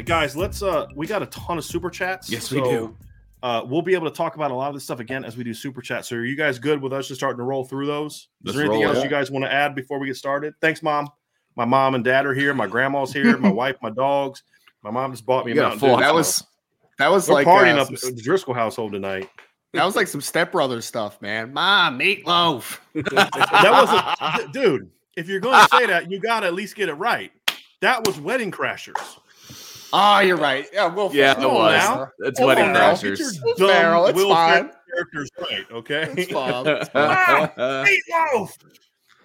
But guys, let's uh we got a ton of super chats. Yes, we do. Uh, we'll be able to talk about a lot of this stuff again as we do super chats. So, are you guys good with us just starting to roll through those? Is Let's there anything else yeah. you guys want to add before we get started? Thanks, mom. My mom and dad are here. My grandma's here. my wife, my dogs. My mom just bought me You a full That was that was We're like partying uh, up at the Driscoll household tonight. that was like some stepbrother stuff, man. Mom, meatloaf. That was a, dude. If you're going to say that, you got to at least get it right. That was Wedding Crashers. Oh, you're right. Yeah, Will. Yeah, Come it was. now. It's Come wedding crashers. Get your It's Ferrell, it's Will fine. Ferrell characters right, okay? It's fine. It's Ah, oh, Meatloaf.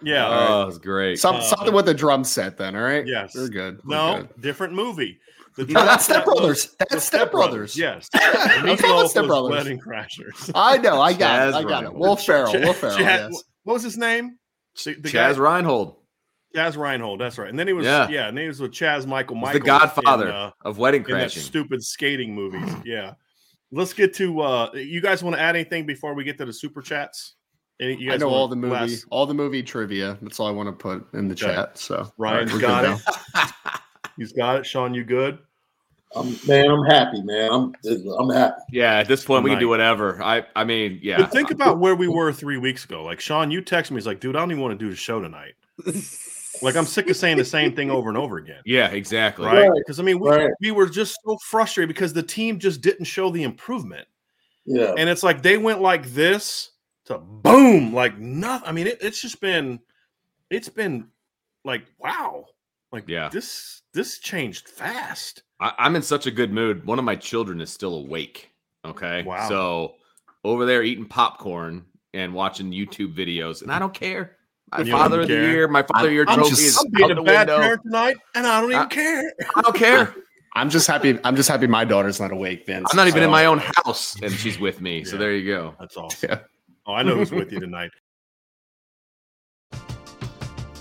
Yeah. all right. it's great. Some, Uh, something with the drum set, then. All right. Yes. we're good. We're No, good. different movie. The No, that's Step Brothers. was- That's the Step Brothers. Yes. Yeah, I'm talking about Meatloaf Step Brothers. Wedding Crashers. I know. I got Chazz it. I got it. Reinhold. Will Ferrell. Ch- Will Ferrell. Chazz- yes. What was his name? The, the Chazz guy- Reinhold, Chazz Reinhold. That's right. And then he was yeah, Yeah. and he was with Chazz Michael Michael. the Godfather in, uh, of wedding in that crashing. stupid skating movies. Yeah. Let's get to uh you guys want to add anything before we get to the super chats? Any, you I know all the movie, last- all the movie trivia. That's all I want to put in the Okay. chat. So Ryan's we're got it. He's got it. Sean, you good? I'm, man, I'm happy, man. I'm I'm happy. yeah, at this point we can do whatever. I I mean, yeah. But think about where we were three weeks ago. Like Sean, you text me. He's like, dude, I don't even want to do the show tonight. Like I'm sick of saying the same thing over and over again. yeah, exactly. Right? Right. Because I mean, we, Right. we were just so frustrated because the team just didn't show the improvement. Yeah. And it's like they went like this to boom, like nothing. I mean, it, it's just been, it's been like wow, like Yeah. this this changed fast. I, I'm in such a good mood. One of my children is still awake. Okay. Wow. So over there eating popcorn and watching YouTube videos, and I don't care. My You father of the care? year, my father of the year I'm, trophy just, is I'm being out a the bad window. parent tonight, and I don't even I- care. I don't care. I'm just happy. I'm just happy my daughter's not awake, Vince. I'm not even in my own house, and she's with me. So there you go. That's awesome. Yeah. Oh, I know who's with you tonight.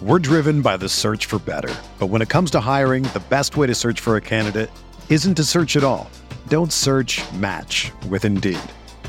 We're driven by the search for better. But when it comes to hiring, the best way to search for a candidate isn't to search at all. Don't search match with Indeed.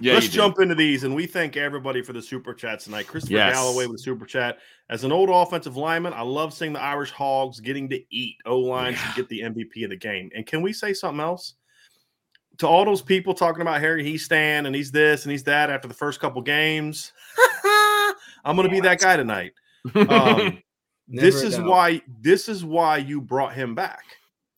Yeah, Let's jump into these, and we thank everybody for the super chats tonight. Christopher Yes. Galloway with a super chat. As an old offensive lineman, I love seeing the Irish Hogs getting to eat. O line Yeah. should get the MVP of the game. And can we say something else? To all those people talking about Harry Hiestand and he's this and he's that after the first couple games, I'm going to be that guy tonight. Um, this is doubt. why this is why you brought him back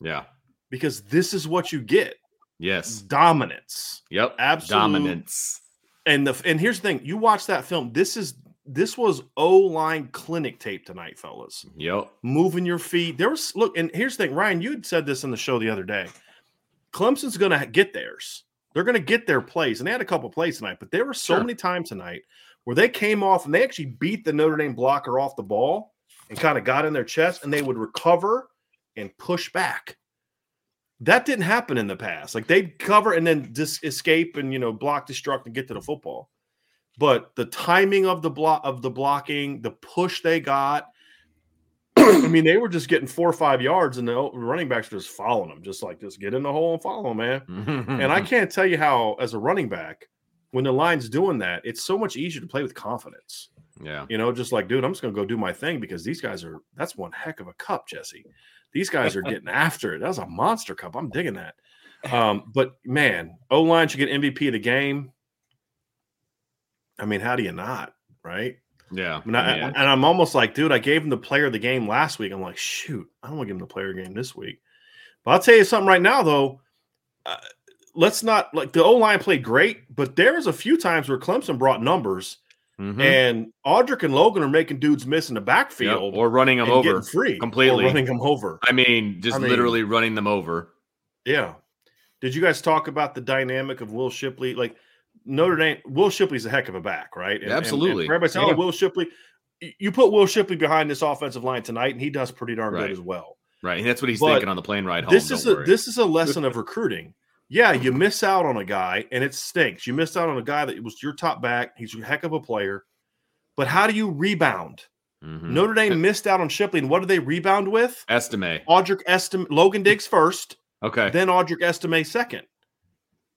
yeah. because this is what you get Yes. dominance. Yep. Absolute Dominance. And the and here's the thing: you watch that film. This is this was O line clinic tape tonight, fellas. Yep. Moving your feet. There was look, and here's the thing: Ryan, you had said this in the show the other day. Clemson's going to get theirs. They're going to get their plays, and they had a couple plays tonight. But there were so Sure. many times tonight where they came off and they actually beat the Notre Dame blocker off the ball and kind of got in their chest, and they would recover and push back. That didn't happen in the past. Like they'd cover and then just escape and you know block, destruct, and get to the football. But the timing of the block of the blocking, the push they got. I mean, they were just getting four or five yards, and the running backs were just following them, just like just get in the hole and follow 'em, man. And I can't tell you how, as a running back, when the line's doing that, it's so much easier to play with confidence. yeah. You know, just like, dude, I'm just gonna go do my thing because these guys are that's one heck of a cup, Jesse. These guys are getting after it. That was a monster cup. I'm digging that. Um, but man, O line should get MVP of the game. I mean, how do you not? Right. Yeah. I mean, I, Yeah. and I'm almost like, dude, I gave him the player of the game last week. I'm like, shoot, I don't want to give him the player game this week. But I'll tell you something right now, though. Uh, let's not like the O line played great, but there was a few times where Clemson brought numbers, Mhm. and Audric and Logan are making dudes miss in the Yep. backfield Or running them over free completely. or running them over. I mean, just I mean- literally running them over. Yeah. Did you guys talk about the dynamic of Will Shipley? Like Notre Dame, Will Shipley's a heck of a back, right? And- and- and Absolutely. for everybody saying, Yeah. "Oh, Will Shipley." You put Will Shipley behind this offensive line tonight, and he does pretty darn Right. good as well. Right. And that's what he's But thinking on the plane ride home. this is a worry. this is a lesson of recruiting. Yeah, you miss out on a guy, and it stinks. You missed out on a guy that was your top back. He's a heck of a player, but how do you rebound? Mhm. Notre Dame missed out on Shipley, and what do they rebound with? Estime. Audric Estime, Logan Diggs first. Okay. then Audric Estime second.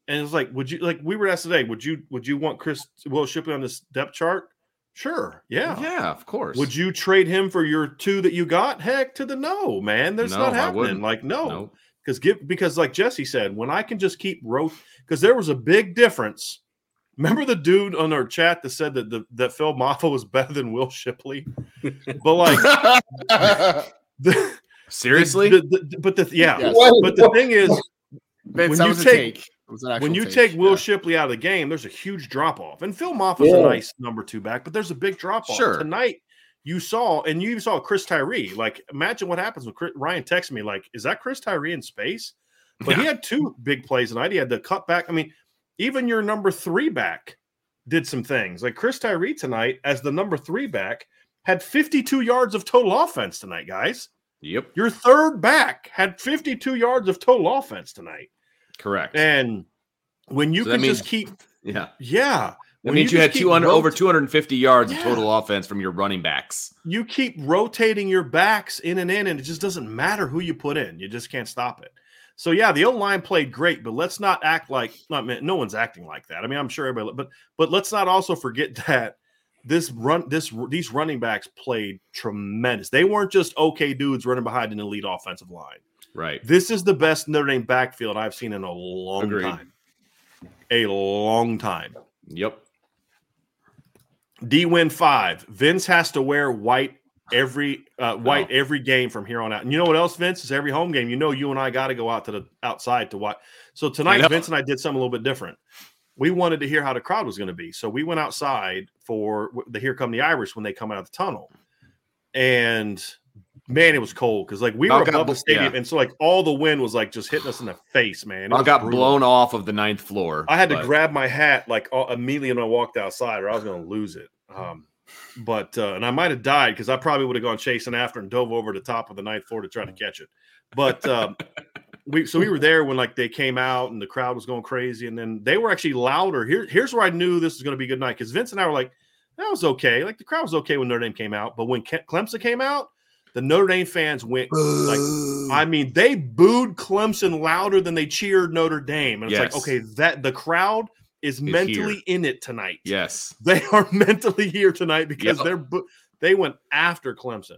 And it's like, would you like we were asked today, would you would you want Chris Will Shipley on this depth chart? Sure. Yeah. Yeah, of course. Would you trade him for your two that you got? Heck to the no, man. That's No, not happening. Like, no. Nope. Because give because like Jesse said, when I can just keep rote because there was a big difference. Remember the dude on our chat that said that the that Phil Mafah was better than Will Shipley? but like the, Seriously? the- the- but the yeah, Yes. but the thing is Vince, When you take- take. It was an when you take, take Will yeah. Shipley out of the game, there's a huge drop off. And Phil Mafah's Yeah. a nice number two back, but there's a big drop off. Sure. Tonight, you saw, and you even saw Chris Tyree. Like, imagine what happens when Chris, Ryan texted me, like, is that Chris Tyree in space? But he had two big plays tonight. He had the cutback. I mean, even your number three back did some things. Like Chris Tyree tonight, as the number three back, had 52 yards of total offense tonight, guys. Yep. Your third back had 52 yards of total offense tonight. Correct. And when you So can just means- keep, yeah. yeah, That means you, had 200 rot- over 250 yards Yeah. of total offense from your running backs. You keep rotating your backs in and in, and it just doesn't matter who you put in. You just can't stop it. So yeah, the O line played great, but let's not act like not no one's acting like that. I mean, I'm sure everybody, but but let's not also forget that this run this these running backs played tremendous. They weren't just okay dudes running behind an elite offensive line. Right. This is the best Notre Dame backfield I've seen in a long Agreed. time. A long time. Yep. D win five. Vince has to wear white every uh, white Oh. every game from here on out. And you know what else, Vince? Is every home game. You know, you and I got to go out to the outside to watch. So tonight. Vince and I did something a little bit different. We wanted to hear how the crowd was going to be, so we went outside for the "Here Come the Irish" when they come out of the tunnel, and man, it was cold because like we Y'all were got above bl- the stadium, yeah. and so like all the wind was like just hitting us in the face, man. I got brutal. blown off of the ninth floor. I had to grab my hat like immediately when I walked outside, or I was going to lose it. Um, but uh, and I might have died because I probably would have gone chasing after and dove over the top of the ninth floor to try to catch it. But um, we so we were there when like they came out and the crowd was going crazy, and then they were actually louder. Here, here's where I knew this was going to be a good night because Vince and I were like, that was okay. Like the crowd was okay when Notre Dame came out, but when Ke- Clemson came out, the Notre Dame fans went like, I mean, they booed Clemson louder than they cheered Notre Dame, and it's Yes. like, okay, that the crowd is mentally here. in it tonight. Yes. They are mentally here tonight because Yep. they're bo- they went after Clemson,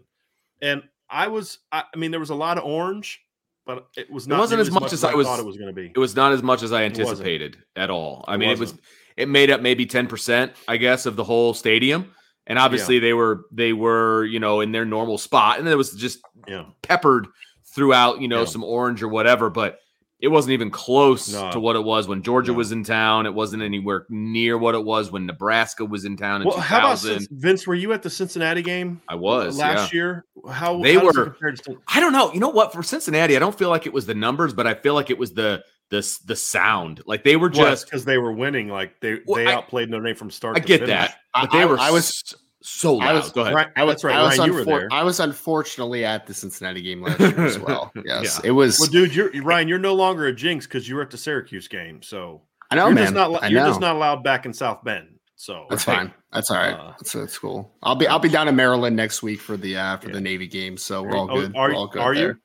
and I was I, I mean there was a lot of orange, but it was not. wasn't as much as I was- thought it was going to be. It was not as much as I anticipated at all. I It mean, it was wasn't. it made up maybe 10%, I guess, of the whole stadium. And obviously they were they were, you know, in their normal spot. And it was just Yeah, peppered throughout, you know, Yeah. some orange or whatever, but it wasn't even close No. to what it was when Georgia No. was in town. It wasn't anywhere near what it was when Nebraska was in town in well, how about since, Vince? Were you at the Cincinnati game I was last yeah. year? How They how were- to- I don't know. You know what? For Cincinnati, I don't feel like it was the numbers, but I feel like it was the the the sound. Like they were just because they were winning. Like they Well, they I- outplayed Notre Dame from start. I to get finish. that, but they I- were I was- so loud. I was- Go ahead. Right, I was, that's right. I was, Ryan, you were there. I was unfortunately at the Cincinnati game last year as well. Yes, Yeah. it was. Well, dude, you're Ryan. You're no longer a jinx because you were at the Syracuse game. So I know, you're man. just not. I You're know. just not allowed back in South Bend. So That's fine. That's all right. Uh, that's, that's cool. I'll be I'll be down in Maryland next week for the uh for Yeah. the Navy game, so we're Are- all oh, good. are- we're all good are you?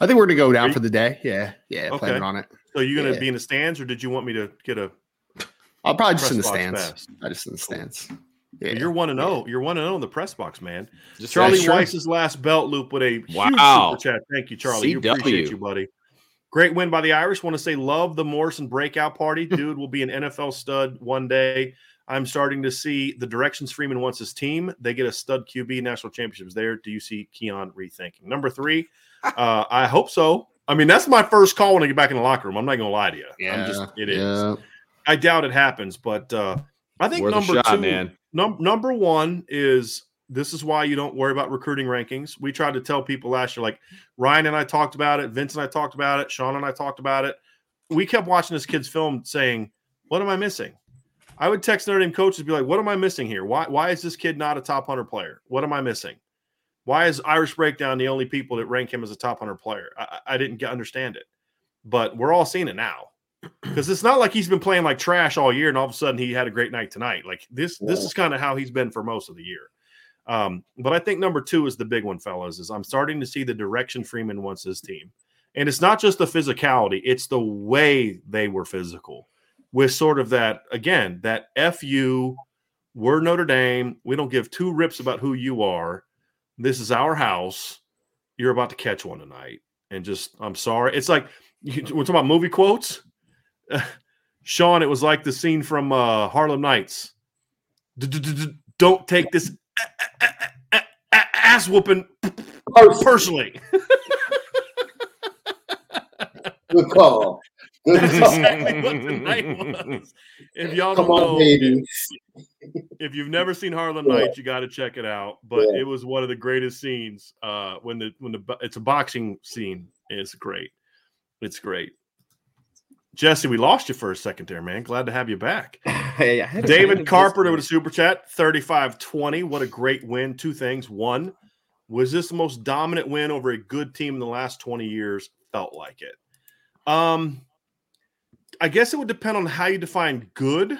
I think we're gonna go down for the day. Yeah, yeah, Okay. planning on it. So you gonna Yeah. be in the stands, or did you want me to get a? I'll probably just in the stands. pass. I just in the Cool. stands. Yeah. You're one and zero. You're one and zero in the press box, man. Just Charlie. Weiss's last belt loop with a Wow. huge super chat. Thank you, Charlie. You appreciate you, buddy. Great win by the Irish. Want to say love the Morrison breakout party. Dude will be an NFL stud one day. I'm starting to see the directions Freeman wants his team. They get a stud QB national championships there. Do you see Keon rethinking? Number three, uh, I hope so. I mean, that's my first call when I get back in the locker room. I'm not gonna lie to you. I'm just it is. yeah. I doubt it happens, but uh, I think Worth number shot, two, man. num- number one is this is why you don't worry about recruiting rankings. We tried to tell people last year, like Ryan and I talked about it, Vince and I talked about it, Sean and I talked about it. We kept watching this kid's film saying, What am I missing? I would text Notre Dame coaches, be like, What am I missing here? Why, why is this kid not a top 100 player? What am I missing? Why is Irish Breakdown the only people that rank him as a top 100 player? I, I didn't get, understand it, but we're all seeing it now because it's not like he's been playing like trash all year and all of a sudden he had a great night tonight. Like this, this is kind of how he's been for most of the year. Um, but I think number two is the big one, fellas. Is I'm starting to see the direction Freeman wants his team, and it's not just the physicality; it's the way they were physical, with sort of that again that fu. We're Notre Dame. We don't give two rips about who you are. This is our house. You're about to catch one tonight, and just I'm sorry. It's like you, we're talking about movie quotes. Sean, it was like the scene from uh, Harlem Nights. Don't take this ass whooping personally. good call. Good That's exactly what the night was. If y'all Come don't on, know, baby. if you've never seen Harlem Yeah. Nights, you got to check it out. But Yeah. it was one of the greatest scenes. Uh, when the when the it's a boxing scene. It's great. It's great. Jesse, we lost you for a second there, man. Glad to have you back. Hey, I had a- I had David a Carpenter with a super chat, 35 20. What a great win. Two things. One, was this the most dominant win over a good team in the last 20 years? Felt like it. Um, I guess it would depend on how you define good.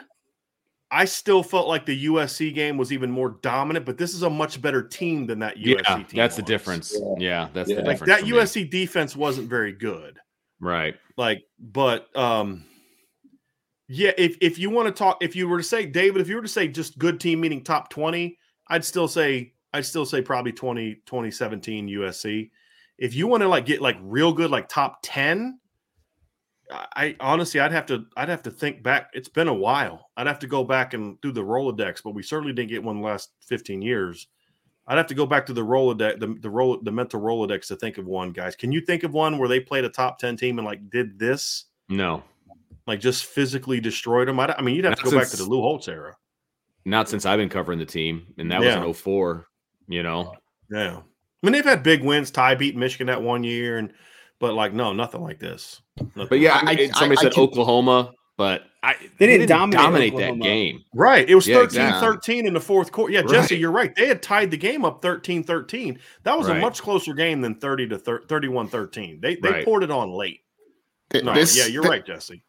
I still felt like the USC game was even more dominant, but this is a much better team than that USC Yeah, team. that's the difference. Yeah. Yeah, that's Yeah. the Like difference. that for me. USC defense wasn't very good. right? Like, but um yeah, if if you want to talk, if you were to say, David, if you were to say just good team meaning top 20, I'd still say I'd still say probably 20, 2017 USC. If you want to like get like real good, like top 10, I, honestly I'd have to I'd have to think back. It's been a while. I'd have to go back and do the Rolodex, but we certainly didn't get one the last 15 years. I'd have to go back to the Rolodex, the the roll, the mental Rolodex to think of one, guys. Can you think of one where they played a top 10 team and like did this? No, like just physically destroyed them. I, I mean, you'd have to Not go back to the Lou Holtz era. not since I've been covering the team, and that Yeah. was in 04, You know, Yeah, I mean they've had big wins. Ty beat Michigan that one year, and but like no, nothing like this. Nothing but yeah, like I, I- somebody I said can- Oklahoma. but I They didn't dominate that game. Right. It was Yeah, 13 exactly. 13 in the fourth quarter. Yeah, Jesse, Right. you're right. They had tied the game up 13 13. That was a much closer game than 30 to 31 13. They, they Right. poured it on late. Th- No, this- yeah, you're th- right, Jesse.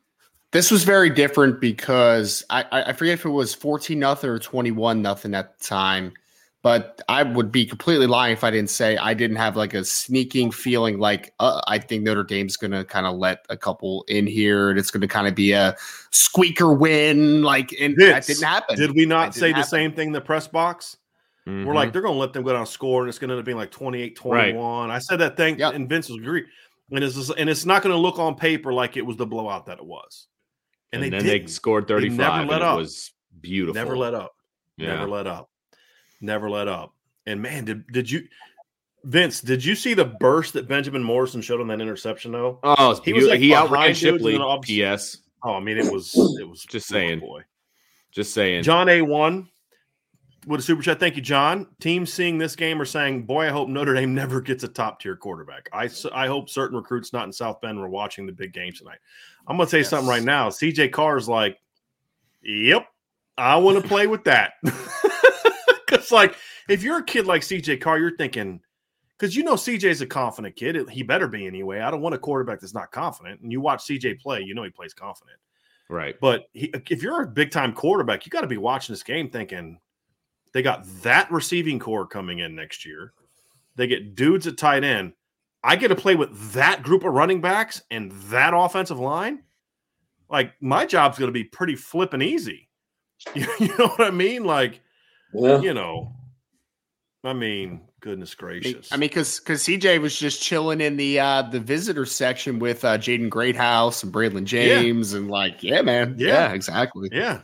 This was very different because I, I I forget if it was 14 nothing or 21 nothing at the time, but I would be completely lying if I didn't say I didn't have like a sneaking feeling like uh, I think Notre Dame's going to kind of let a couple in here and it's going to kind of be a squeaker win. Like, and that Vince, didn't happen. Did we not didn't say the happen. same thing in the press box? We're Mhm. like, they're going to let them go down and score, and it's going to end up being like 28 21. I said that thing, Yep. and Vince was agree. And it's, just- and it's not going to look on paper like it was the blowout that it was. and, And, then they they didn't. scored They 35 never and let it up. was beautiful. Never let up. Yeah. Never let up. Never let up. And man, did did you Vince, did you see the burst that Benjamin Morrison showed on that interception though? Oh, He he, was, like, he outran behind dudes and Shipley. then all of a P.S. Oh, I mean, it was it was Just saying. boy. Just saying. John A1 with a super chat. Thank you, John. Teams seeing this game are saying, Boy, I hope Notre Dame never gets a top tier quarterback. I I hope certain recruits not in South Bend were watching the big game tonight. I'm going to say you something right now. CJ Carr is like, Yep, I want to play with that. Because, like, if you're a kid like CJ Carr, you're thinking, because you know CJ's a confident kid. He better be anyway. I don't want a quarterback that's not confident. And you watch CJ play, you know he plays confident. right. But he, uh, if you're a big time quarterback, you got to be watching this game thinking they got that receiving corps coming in next year. They get dudes at tight end. I get to play with that group of running backs and that offensive line. Like my job's going to be pretty flipping easy. You, you know what I mean? Like, Yeah. you know, I mean, goodness gracious. I mean, because because CJ was just chilling in the uh the visitor section with uh Jaden Greathouse and Braylon James and like, yeah, man, Yeah. yeah, exactly. yeah,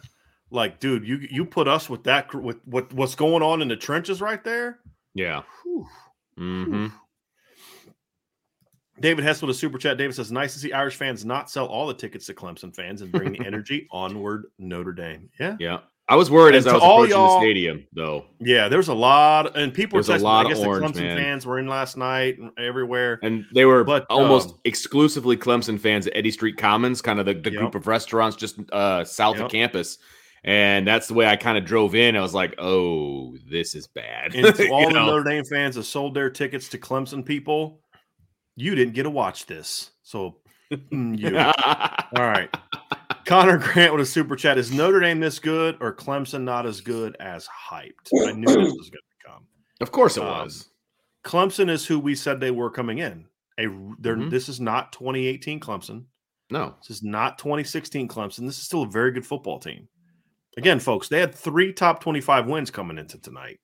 like, dude, you you put us with that with what what's going on in the trenches right there. Yeah. Whew. hmm David Hess with a super chat. David says, "Nice to see Irish fans not sell all the tickets to Clemson fans and bring the energy onward Notre Dame." Yeah, Yeah. I was worried And as I was all approaching the stadium, though. yeah. there was a lot, and people were a lot I of guess orange, the Clemson man. fans were in last night and everywhere. And they were But, almost um, exclusively Clemson fans at Eddie Street Commons, kind of the, the Yep. group of restaurants just uh, south Yep. of campus. And that's the way I kind of drove in. I was like, oh, this is bad. And to all the know? Notre Dame fans that sold their tickets to Clemson people, you didn't get to watch this. So, mm, you. all right. Connor Grant with a super chat. Is Notre Dame this good or Clemson not as good as hyped? I knew this was going to come. of course it Um, was. Clemson is who we said they were coming in. A they're, Mhm. this is not 2018 Clemson. No. This is not 2016 Clemson. This is still a very good football team. Again, folks, they had three top 25 wins coming into tonight.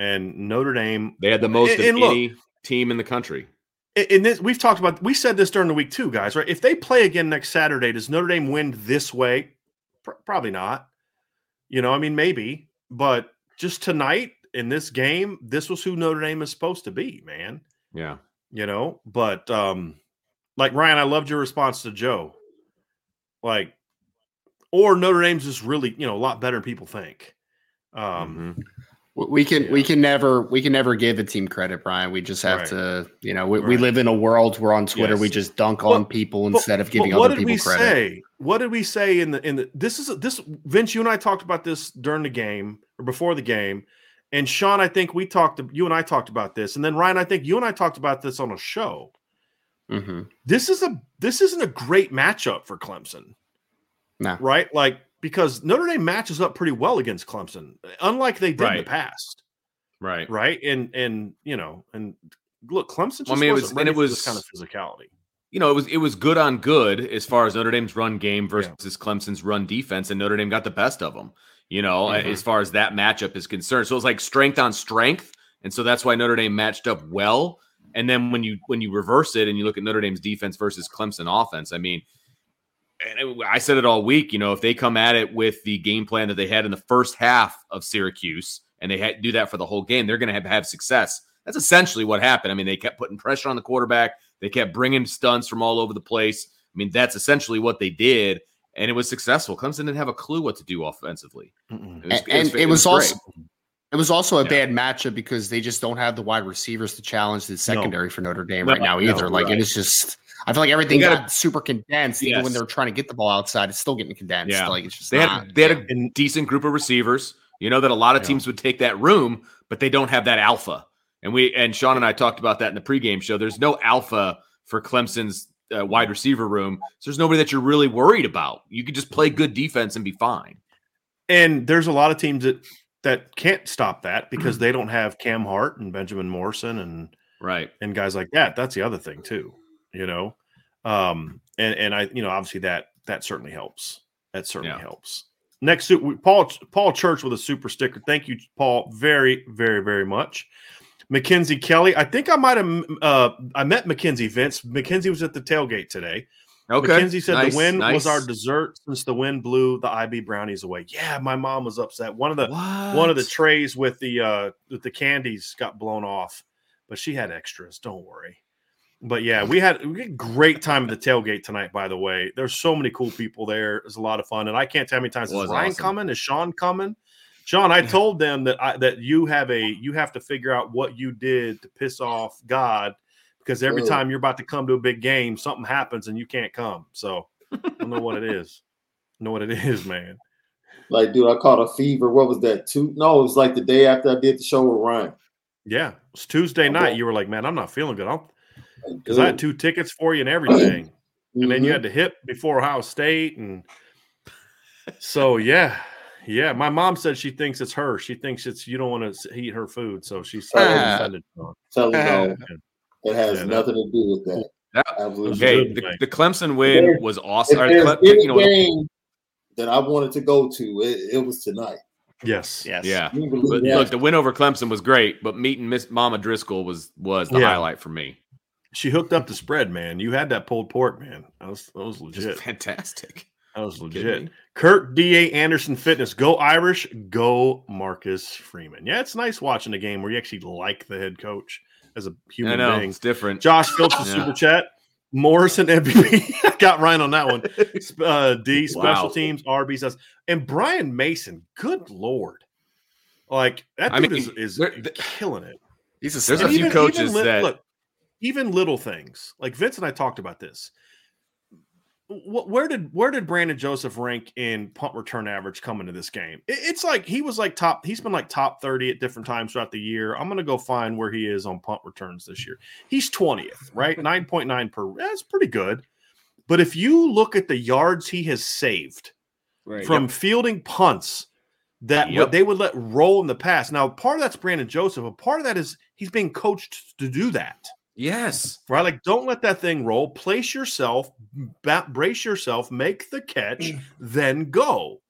And Notre Dame They had the most And- of and look- any team in the country. And this we've talked about we said this during the week too, guys, right? If they play again next Saturday, does Notre Dame win this way? Pr- probably not. You know, I mean, maybe, but just tonight in this game, this was who Notre Dame is supposed to be, man. Yeah. you know but um like ryan i loved your response to joe like or notre dame's just really you know a lot better than people think um Mhm. We can we can never we can never give a team credit, Brian. We just have Right. to, you know, we, we live in a world where on Twitter we just dunk Well, on people But- instead of giving what other did people we credit. say what did we say in the in the this is this vince you and i talked about this during the game or before the game and sean i think we talked you and i talked about this and then ryan i think you and i talked about this on a show hmm this is a this isn't a great matchup for Clemson. No. Right? Like because Notre Dame matches up pretty well against Clemson, unlike they did in the past. Right. Right? And and you know, and look, Clemson just Well, I mean, it wasn't was- and ready it for this was- kind of physicality. You know, it was it was good on good as far as Notre Dame's run game versus Clemson's run defense, and Notre Dame got the best of them. You know, Mhm. as far as that matchup is concerned, so it was like strength on strength, and so that's why Notre Dame matched up well. And then when you when you reverse it and you look at Notre Dame's defense versus Clemson offense, I mean, and it- I said it all week. You know, if they come at it with the game plan that they had in the first half of Syracuse, and they had, do that for the whole game, they're going to have, have success. That's essentially what happened. I mean, they kept putting pressure on the quarterback. They kept bringing stunts from all over the place. I mean, that's essentially what they did, and it was successful. Clemson didn't have a clue what to do offensively. It was, And- and it was great. also- It was also a Yeah. bad matchup because they just don't have the wide receivers to challenge the secondary for Notre Dame No, right now no, either. like right. it is just I feel like everything gotta- got super condensed. Even when they're trying to get the ball outside, it's still getting condensed. Yeah. Like it's just They not. had they had a decent group of receivers. You know that a lot of teams would take that room, but they don't have that alpha. And we and Sean and I talked about that in the pregame show. There's no alpha for Clemson's uh, wide receiver room. So there's nobody that you're really worried about. You could just play good defense and be fine. and there's a lot of teams that that can't stop that because they don't have Cam Hart and Benjamin Morrison and Right. and guys like that. That's the other thing too, you know. Um, and and I, you know, obviously that that certainly helps. That certainly Yeah. helps. Next, Paul Paul Church with a super sticker. Thank you, Paul, very very very much. Mackenzie Kelly. I think I might have. Uh, I met Mackenzie Vince. Mackenzie was at the tailgate today. Okay. Mackenzie said Nice, the wind was our dessert since the wind blew the IB brownies away. Yeah, my mom was upset. One of the What? one of the trays with the uh with the candies got blown off, but she had extras. Don't worry. But yeah, we had we had a great time at the tailgate tonight. By the way, there's so many cool people there. It was a lot of fun, and I can't tell how many times is Ryan awesome. coming? Is Sean coming? Sean, I told them that I, that you have a you have to figure out what you did to piss off God because every Oh. time you're about to come to a big game, something happens and you can't come. So I don't know what it is. I know what it is, man. Like, dude, I caught a fever. What was that? Two? No, it was like the day after I did the show with Ryan. Yeah, it's Tuesday night. Okay. You were like, man, I'm not feeling good. I'm Like, because I had two tickets for you and everything, and then you Mhm. had to hit before Ohio State, and so yeah, yeah. My mom said she thinks it's her. She thinks it's you don't want to eat her food, so she's so Ah. offended. Sean. Tell no, it has Yeah, that- nothing to do with that. That- Absolutely. Okay, the, the Clemson win If was awesome. Or there's Cle- any you know, game that I wanted to go to, it, it was tonight. Yes, Yes. yeah. But believe look, the win over Clemson was great, but meeting Miss Mama Driscoll was was the Yeah. highlight for me. She hooked up the spread, man. You had that pulled pork, man. That was that was Just legit. fantastic. That was legit. Kurt Da Anderson Fitness. Go Irish. Go Marcus Freeman. Yeah, it's nice watching a game where you actually like the head coach as a human know being. it's different. Josh Phillips Yeah. super chat. Morrison MVP. Got Ryan on that one. Uh, D special Wow. teams. RB says and Brian Mason. Good lord, like that I dude mean, is, is killing it. He's a There's a few coaches li- that- look, even little things like Vince and I talked about this. Where did where did Brandon Joseph rank in punt return average coming to this game? It's like he was like top. He's been like top thirty at different times throughout the year. I'm gonna go find where he is on punt returns this year. He's twentieth, right? Nine point nine per. That's pretty good. But if you look at the yards he has saved Right. from fielding punts that Yep. they would let roll in the past. Now, part of that's Brandon Joseph, but part of that is he's being coached to do that. Yes. Right? Like, don't let that thing roll. Place yourself, ba- brace yourself, make the catch, mm. then go.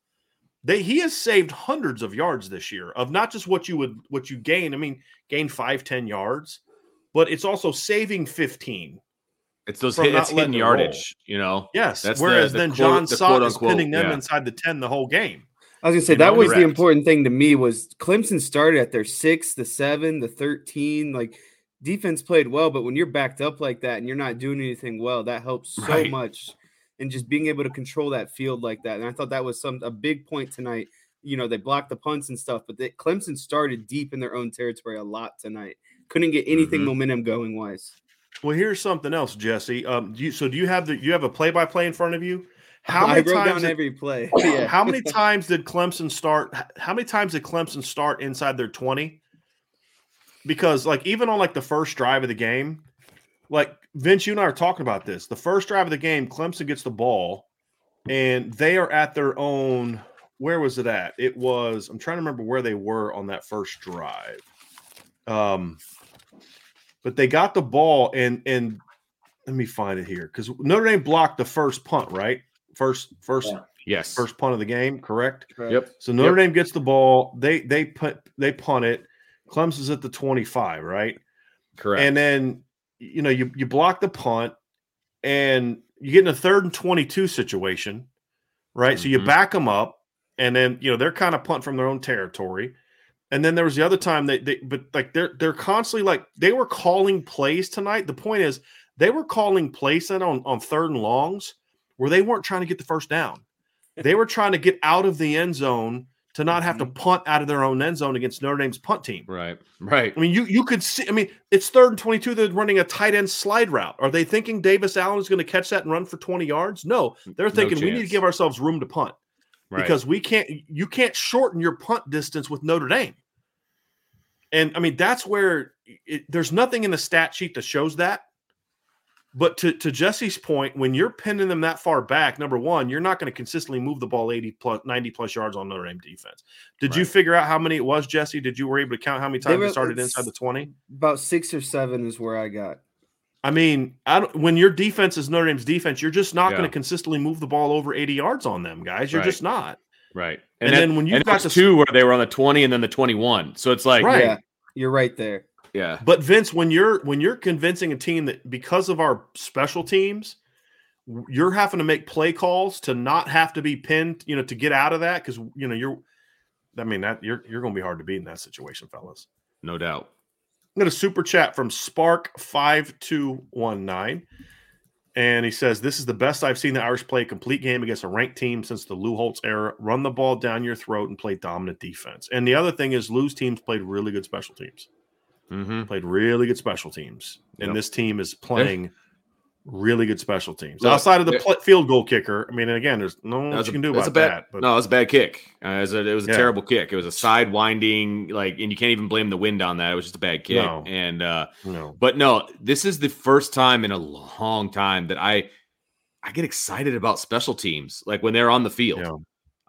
They he has saved hundreds of yards this year of not just what you would what you gain. I mean, gain five, 10 yards, but it's also saving 15. It's those From hit, it's letting hidden it roll. yardage, you know. Yes. That's the- Whereas the then quote- John the Sot is pinning them yeah. inside the 10 the whole game. I was gonna say You that know, was the important thing to me was Clemson started at their six, the seven, the thirteen. Like defense played well, but when you're backed up like that and you're not doing anything well, that helps so Right. much. And just being able to control that field like that. And I thought that was some a big point tonight. You know, they blocked the punts and stuff, but they, Clemson started deep in their own territory a lot tonight. Couldn't get anything Mhm. momentum going wise. Well, here's something else, Jesse. Um, do you, so do you have the you have a play by play in front of you? How I many times? down did- every play. yeah. How many times did Clemson start? How many times did Clemson start inside their twenty? Because like even on like the first drive of the game, like Vince, you and I are talking about this. The first drive of the game, Clemson gets the ball, and they are at their own. Where was it at? It was. I'm trying to remember where they were on that first drive. Um, but they got the ball and and let me find it here because Notre Dame blocked the first punt, right? First, first, Yeah. Yes. first punt of the game, correct? Yep. So Notre Dame gets the ball. They they put they punt it. Clemson's at the 25, right? Correct. And then you know you you block the punt and you get in a third and 22 situation, right? So you Mhm. back them up and then you know they're kind of punt from their own territory. And then there was the other time they, they but like they're they're constantly like they were calling plays tonight. The point is they were calling plays on, on third and longs where they weren't trying to get the first down. They were trying to get out of the end zone to not have to mm-hmm. punt out of their own end zone against Notre Dame's punt team. Right. Right. I mean, you you could see. I mean, it's third and twenty-two. They're running a tight end slide route. Are they thinking Davis Allen is going to catch that and run for twenty yards? No, they're thinking we need to give ourselves room to punt Right. because we can't. You can't shorten your punt distance with Notre Dame. And I mean, that's where it, there's nothing in the stat sheet that shows that. But to, to Jesse's point, when you're pinning them that far back, number one, you're not going to consistently move the ball 80 plus 90 plus yards on Notre Dame defense. Did you figure out how many it was, Jesse? Did you were able to count how many They times were- they started inside the 20? About six or seven is where I got. I mean, I don't, when your defense is Notre Dame's defense, you're just not Yeah. going to consistently move the ball over 80 yards on them, guys. You're Right. just not. right. And then when you've got the- two where they were on the 20 and then the 21. So it's like, Right. Yeah, you're right there. Yeah. But Vince, when you're when you're convincing a team that because of our special teams, you're having to make play calls to not have to be pinned, you know, to get out of that because you know you're. I mean that you're you're going to be hard to beat in that situation, fellas. No doubt. I'm going to super chat from Spark five two one nine, and he says this is the best I've seen the Irish play a complete game against a ranked team since the Lou Holtz era. Run the ball down your throat and play dominant defense. And the other thing is, Lou's teams played really good special teams Mm-hmm. played really good special teams, and Yep. this team is playing really good special teams Look, outside of the pl- field goal kicker. I mean, and again, there's no was you a, can do about a bad, that. But no, it was a bad kick. Uh, it was a, it was a Yeah. terrible kick. It was a side winding, like, and you can't even blame the wind on that. It was just a bad kick. No. And, uh, no, but no, this is the first time in a long time that I, I get excited about special teams. Like when they're on the field, Yeah.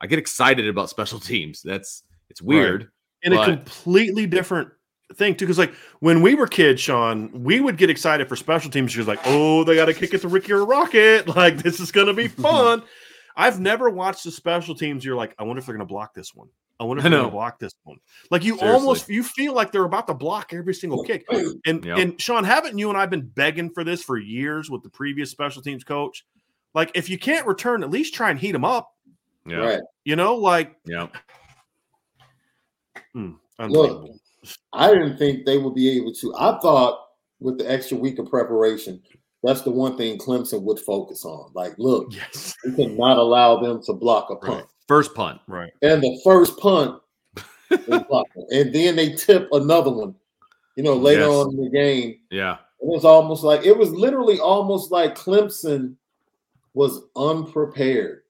I get excited about special teams. That's it's Right. weird. in a completely different thing too. Because like when we were kids, Sean, we would get excited for special teams. She was like, "Oh, they got to kick it to Ricky or Rocket! Like this is gonna be fun." I've never watched the special teams. You're like, I wonder if they're gonna block this one. I wonder if I they're gonna block this one. Like you Seriously. almost you feel like they're about to block every single kick. And Yep. and Sean, haven't you and I've been begging for this for years with the previous special teams coach? Like, if you can't return, at least try and heat them up. Yeah. Right. You know, like Yeah. Hmm. unbelievable. I didn't think they would be able to. I thought with the extra week of preparation, that's the one thing Clemson would focus on. Like, look, Yes, we cannot allow them to block a punt. Right. First punt. right. And the first punt, they block it. and then they tip another one. You know, later Yes. on in the game, Yeah. it was almost like it was literally almost like Clemson was unprepared.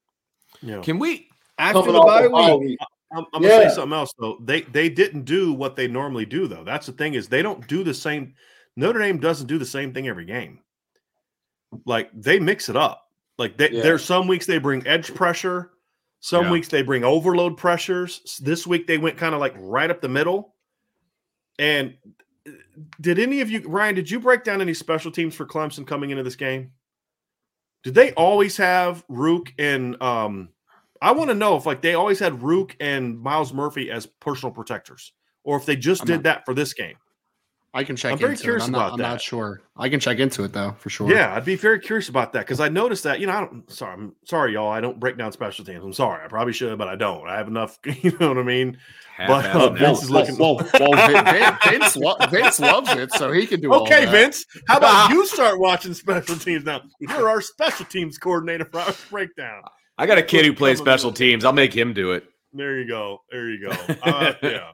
Yeah. Can we? After Coming the off bye a bye week, I'm, I'm gonna say something else though. They they didn't do what they normally do though. That's the thing is they don't do the same. Notre Dame doesn't do the same thing every game. Like they mix it up. Like they, Yeah. there's some weeks they bring edge pressure, some Yeah. weeks they bring overload pressures. This week they went kind of like right up the middle. And uh, did any of you, Ryan? Did you break down any special teams for Clemson coming into this game? Did they always have Rook and um? I want to know if like they always had Rook and Myles Murphy as personal protectors, or if they just I'm did not- that for this game. I can check. I'm very into curious it. I'm not, about I'm that. not sure. I can check into it though for sure. Yeah, I'd be very curious about that because I noticed that. You know, I don't. Sorry, I'm sorry, y'all. I don't break down special teams. I'm sorry. I probably should, but I don't. I have enough. You know what I mean? But, half-ass uh, now. Vince is looking- Well, well, well Vin- Vin- Vince, lo- Vince loves it, so he can do. all Okay, that. Vince. How about you start watching special teams now? You're our special teams coordinator for our breakdown. I got a kid who plays special teams. I'll make him do it. There you go. There you go. Uh, yeah.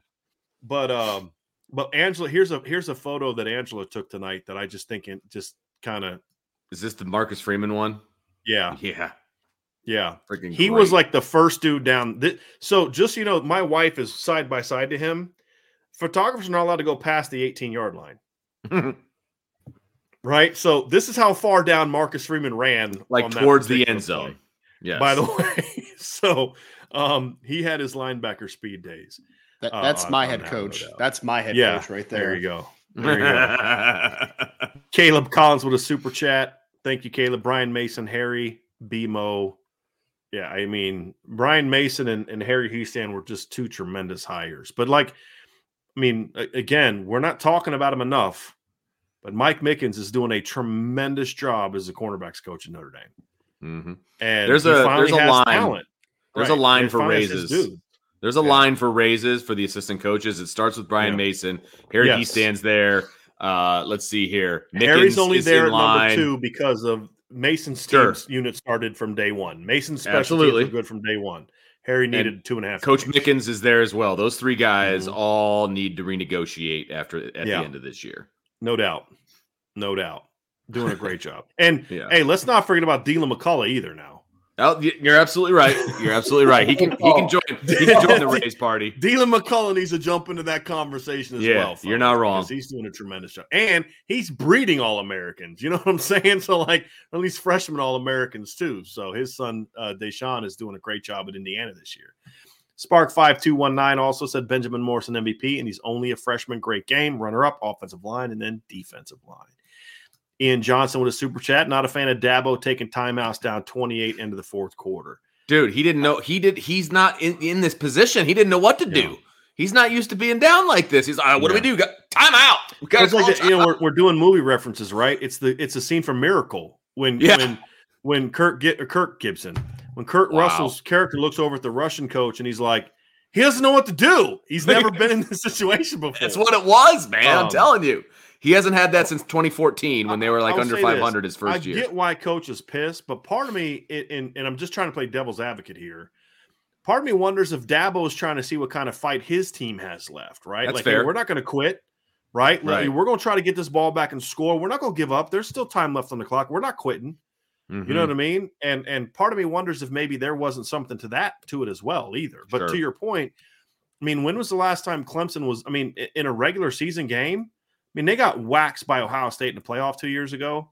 But um, but Angela, here's a here's a photo that Angela took tonight that I just think it just kind of Is this the Marcus Freeman one? yeah Yeah. yeah. Freaking He was like the first dude down. Th- so just so you know, my wife is side by side to him. Photographers are not allowed to go past the 18 yard line, right? So this is how far down Marcus Freeman ran, like towards the end zone. play, Yes. By the way, so um, he had his linebacker speed days. That, Uh, that's on- my on head that, no coach. That's my head Yeah, coach right there. There you go. There you go. Caleb Collins with a super chat. Thank you, Caleb. Brian Mason, Harry, BMO. Yeah, I mean, Brian Mason and, and Harry Hiestand were just two tremendous hires. But, like, I mean, again, we're not talking about him enough, but Mike Mickens is doing a tremendous job as a cornerbacks coach in Notre Dame. Mhm. And There's a- there's a line. talent. There's a line for finally has his raises. There's a Yeah. line for raises for the assistant coaches. It starts with Brian Yeah. Mason. Harry he stands there. Uh, let's see here. Harry's only there at number two because of Mason's Sure. team's unit started from day one. Mason's special Absolutely. teams were good from day one. Harry needed two and a half. Coach games. Mickens is there as well. Those three guys Mhm. all need to renegotiate after at Yeah. the end of this year. no doubt, no doubt, doing a great job. And Yeah. hey, let's not forget about Deland McCullough either. Now, Oh, you're absolutely right. You're absolutely right. He can he can join he can join the race party. Deland McCullough needs to jump into that conversation as Yeah, well. you're not wrong. He's doing a tremendous job, and he's breeding all Americans. You know what I'm saying? So like, at least freshman all Americans too. So his son uh, Dasan is doing a great job at Indiana this year. Spark five two one nine also said Benjamin Morrison MVP, and he's only a freshman. Great game, runner up, offensive line, and then defensive line. Ian Johnson with a super chat. Not a fan of Dabo taking timeouts down 28 into the fourth quarter. Dude, he didn't know he did he's not in, in this position. He didn't know what to do. Yeah. He's not used to being down like this. He's like, "All right, what Yeah. do we do? Time out. We got It's like the, you know we're, we're doing movie references, right? It's the it's a scene from Miracle when Yeah. when when Kirk get uh, Kirk Gibson when Kurt Wow. Russell's character looks over at the Russian coach and he's like, he doesn't know what to do. He's never been in this situation before. That's what it was, man. I'm Um, telling you. He hasn't had that since 2014 when they were like under say this. 500 his first I year. I get why coach is pissed, but part of me, it, and, and I'm just trying to play devil's advocate here. Part of me wonders if Dabo is trying to see what kind of fight his team has left, right? That's like, hey, fair. we're not going to quit, right? Like, Right. we're going to try to get this ball back and score. We're not going to give up. There's still time left on the clock. We're not quitting. You Mhm. know what I mean? And and part of me wonders if maybe there wasn't something to that to it as well either. But Sure. to your point, I mean, when was the last time Clemson was? I mean, in a regular season game, mean, they got waxed by Ohio State in the playoff two years ago.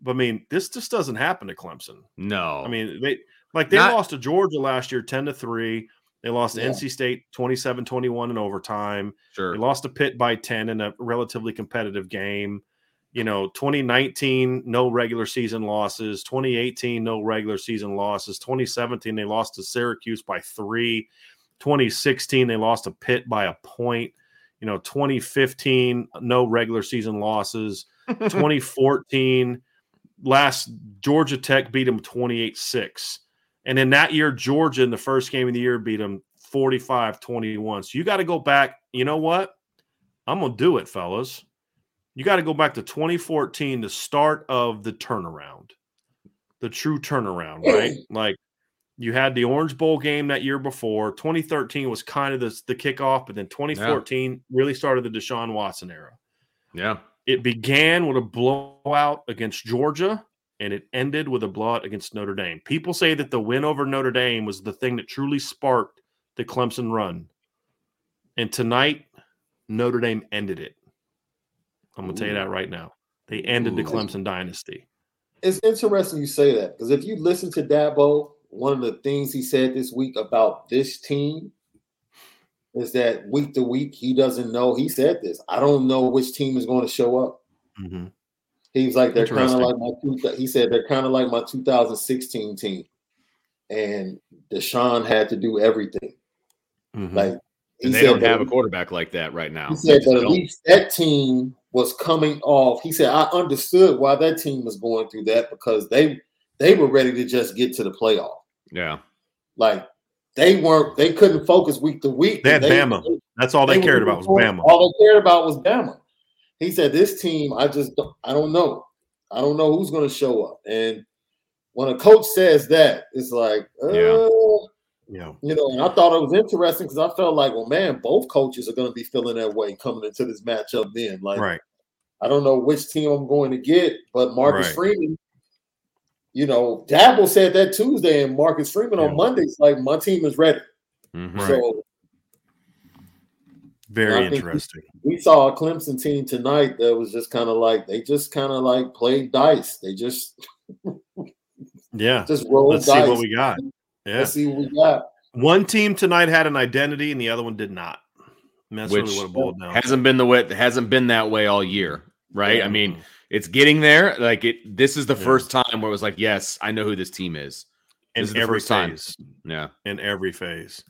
But I mean, this just doesn't happen to Clemson. no. I mean, they like they Not- lost to Georgia last year 10 to 3. They lost to Yeah. NC State 27-21 in overtime. sure. They lost to Pitt by 10 in a relatively competitive game. You know, 2019, no regular season losses. 2018, no regular season losses. 2017, they lost to Syracuse by three. 2016, they lost to Pitt by a point. You know, 2015, no regular season losses. 2014, last Georgia Tech beat them 28 6. And in that year, Georgia in the first game of the year beat them 45 21. So you got to go back. You know what? I'm going to do it, fellas. You got to go back to 2014, the start of the turnaround, the true turnaround, right? Like you had the Orange Bowl game that year before. 2013 was kind of the, the kickoff, but then 2014 really started the Deshaun Watson era. yeah. It began with a blowout against Georgia and it ended with a blowout against Notre Dame. People say that the win over Notre Dame was the thing that truly sparked the Clemson run. And tonight, Notre Dame ended it. I'm going to tell you that right now. They ended the Clemson dynasty. It's interesting you say that because if you listen to Dabo, one of the things he said this week about this team is that week to week he doesn't know. He said this. I don't know which team is going to show up. Mhm. He was like, they're kind of like my. two- He said they're kind of like my 2016 team, and Deshaun had to do everything. Mhm. Like he And they said don't that- have a quarterback like that right now. He said that at don't. least that team was coming off. He said I understood why that team was going through that because they they were ready to just get to the playoff. Yeah. Like they weren't. They couldn't focus week to week. They had Bama. That's all they, were cared about was Bama. All they cared about was Bama. He said, "This team, I just, don't, I don't know. I don't know who's going to show up." And when a coach says that, it's like, uh, Yeah. Yeah. you know. And I thought it was interesting because I felt like, well, man, both coaches are going to be feeling that way coming into this matchup. Then, like, Right. I don't know which team I'm going to get, but Marcus Right. Freeman. You know, Dabo said that Tuesday, and Marcus Freeman Yeah. on Mondays, like my team is ready. Mhm. So Very interesting. we saw a Clemson team tonight that was just kind of like they just kind of like played dice. They just Yeah. just rolled Let's see what we got. Yeah. Let's see what we got. One team tonight had an identity and the other one did not. And that's Which really what it boiled down. hasn't been the way hasn't been that way all year, right? I mean, it's getting there. Like it this is the Yeah. first time where it was like, yes, I know who this team is. in this is the every time. phase. Yeah. In every phase.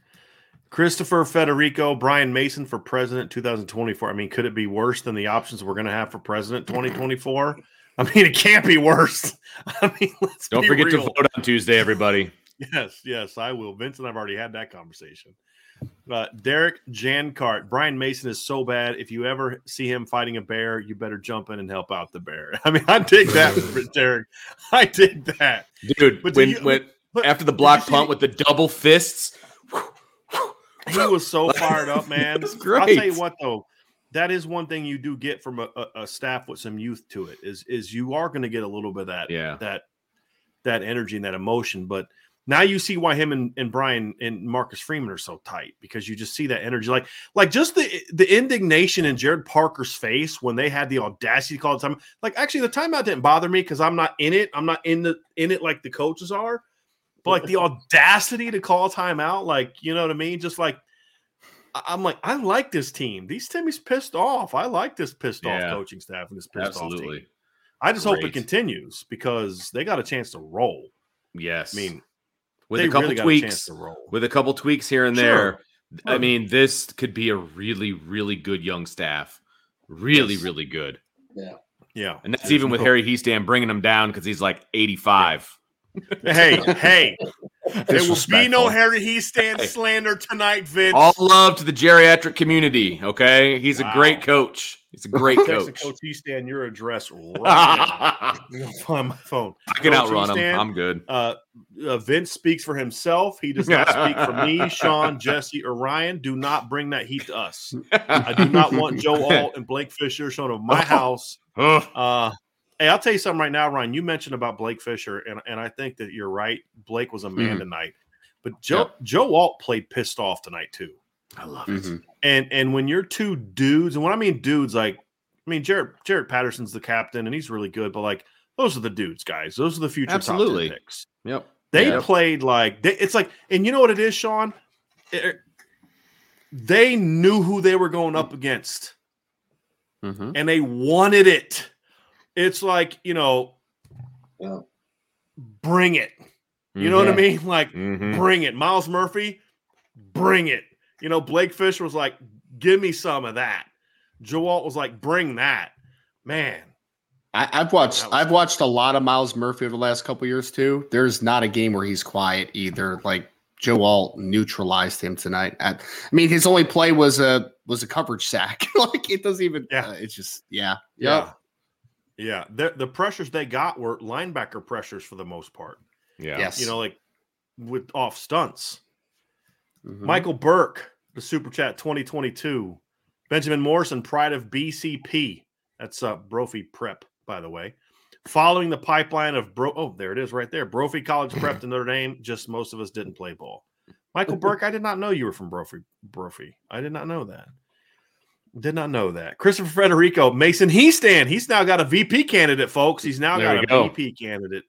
Christopher Federico, Brian Mason for president 2024. I mean, could it be worse than the options we're going to have for president 2024? I mean, it can't be worse. I mean, let's Don't forget to vote on Tuesday, everybody. Yes, yes, I will. Vincent, I've already had that conversation. Uh, Derek Jancart, Brian Mason is so bad. If you ever see him fighting a bear, you better jump in and help out the bear. I mean, I dig that, Derek. I dig that. Dude, But when you- when but after the block you see punt with the double fists, he was so fired up, man. I'll tell you what though, that is one thing you do get from a, a, a staff with some youth to it is is you are going to get a little bit of that Yeah. that that energy and that emotion. But now you see why him and, and Brian and Marcus Freeman are so tight because you just see that energy, like like just the the indignation in Jared Parker's face when they had the audacity to call the time. Like actually, the timeout didn't bother me because I'm not in it. I'm not in the in it like the coaches are. But like the audacity to call timeout, like you know what I mean, just like. I'm like, I like this team. These Timmy's pissed off. I like this pissed Yeah. off coaching staff and this pissed off team. I just hope it continues because they got a chance to roll. Yes. I mean, with they a couple really got a tweaks, with a couple tweaks here and Sure. there. I mean, this could be a really, really good young staff. Really, Yes. really good. Yeah, Yeah. And that's There's even with Harry Hiestand bringing him down because he's like 85. Hey, hey, there will be no Harry Hiestand slander tonight, Vince. All love to the geriatric community. Okay. He's a great coach. He's a great coach. Coach Hiestand your address right find my phone. I can Coach outrun him. I'm good. Uh, uh, Vince speaks for himself. He does not speak for me, Sean, Jesse, or Ryan. Do not bring that heat to us. I do not want Joe Alt and Blake Fisher shown up at my house Uh, hey, I'll tell you something right now, Ryan. You mentioned about Blake Fisher, and, and I think that you're right. Blake was a man Mhm. tonight, but Joe Yep. Joe Alt played pissed off tonight too. I love Mhm. And and when you're two dudes, and when I mean dudes, like I mean Jared Jarrett Patterson's the captain, and he's really good, but like those are the dudes, guys. Those are the future Absolutely. top 10 picks. Yep. They Yep. played like they, it's like, and you know what it is, Sean. It- they knew who they were going up against Mhm. and they wanted it. It's like, you know, Yeah. bring it. You know what I mean? Like, Mhm. bring it. Myles Murphy, bring it. You know, Blake Fisher was like, give me some of that. Joe Alt was like, bring that. Man, I, I've watched was- I've watched a lot of Myles Murphy over the last couple years too. There's not a game where he's quiet either. Like Joe Alt neutralized him tonight. I, I mean, his only play was a was a coverage sack. like it doesn't even. Yeah. uh, it's just yeah. yeah. Yeah. The, the pressures they got were linebacker pressures for the most part. Yeah. Yes. You know, like with off stunts. Mhm. Michael Burke, the Super Chat 2022. Benjamin Morrison, pride of BCP. That's uh, Brophy Prep, by the way. Following the pipeline of Bro. Oh, there it is right there. Brophy College Prep to Notre Dame. Just most of us didn't play ball. Michael Burke, I did not know you were from Brophy. Brophy. I did not know that. Did not know that. Christopher Federico, Mason Hiestand. He's now got a VP candidate, folks. He's now There got a go. VP candidate.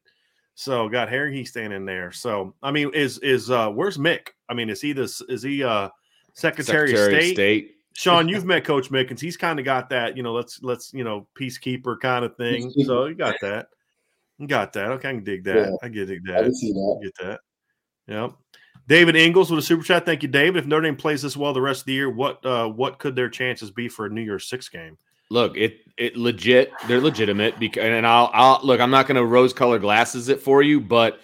So got Harry Hiestand in there. So I mean, is is uh where's Mick? I mean, is he this is he uh Secretary, Secretary of State? State. Sean, you've met Coach Mickens. He's kind of got that, you know, let's let's you know, peacekeeper kind of thing. So you got that. You got that. Okay, I can dig that. Yeah. I can dig I that. can see that. Get that. Yep. David Ingles with a super chat. Thank you, David. If Notre Dame plays this well the rest of the year, what uh what could their chances be for a New Year's Six game? Look, it it legit. They're legitimate because, and I'll I'll look. I'm not going to rose colored glasses it for you, but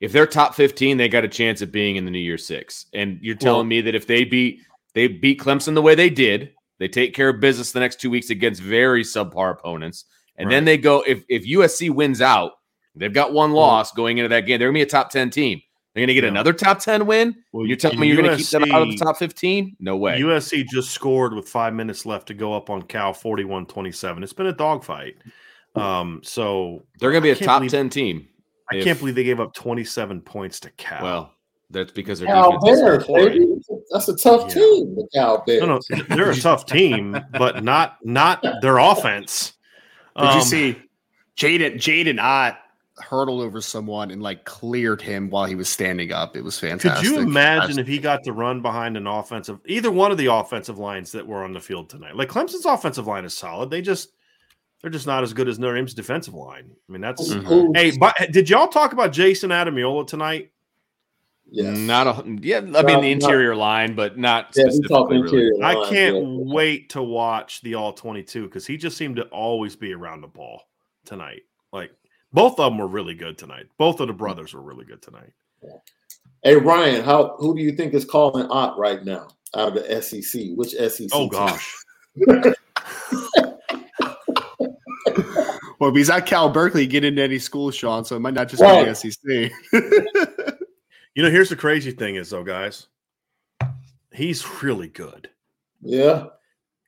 if they're top 15, they got a chance at being in the New Year Six. And you're telling me that if they beat they beat Clemson the way they did, they take care of business the next two weeks against very subpar opponents, and then they go if if USC wins out, they've got one loss going into that game. They're going to be a top 10 team. They're going to get Yeah. another top 10 win. Well, You're telling me you're going to keep them out of the top 15? No way. USC just scored with five minutes left to go up on Cal 41 27. It's been a dogfight. Um, so They're going to be I a can't top believe- 10 team. I If- can't believe they gave up 27 points to Cal. Well, that's because their Cal defense is Bears, baby. That's a tough Yeah. team, the Cal Bears. no, no, they're a tough team, but not not their offense. Did you Um, see Jaden Jaydn Ott hurdled over someone and like cleared him while he was standing up? It was fantastic. Could you imagine if he got to run behind an offensive, either one of the offensive lines that were on the field tonight? Like Clemson's offensive line is solid. They just they're just not as good as Notre Dame's defensive line. I mean, that's Who- Mhm. hey. But did y'all talk about Jayson Ademilola tonight? yes. Not a yeah. I mean Not- the not- interior line, but not yeah, specifically. really. interior. I can't yeah. wait to watch the all 22 because he just seemed to always be around the ball tonight. Like both of them were really good tonight. Both of the mm. brothers were really good tonight. Hey Ryan, how who do you think is calling Ott right now out of the SEC? Which SEC? Oh team? gosh. well, if he's at Cal Berkeley, get into any school, Sean. So it might not just Right. be the SEC. You know, here's the crazy thing is though, guys. He's really good. Yeah,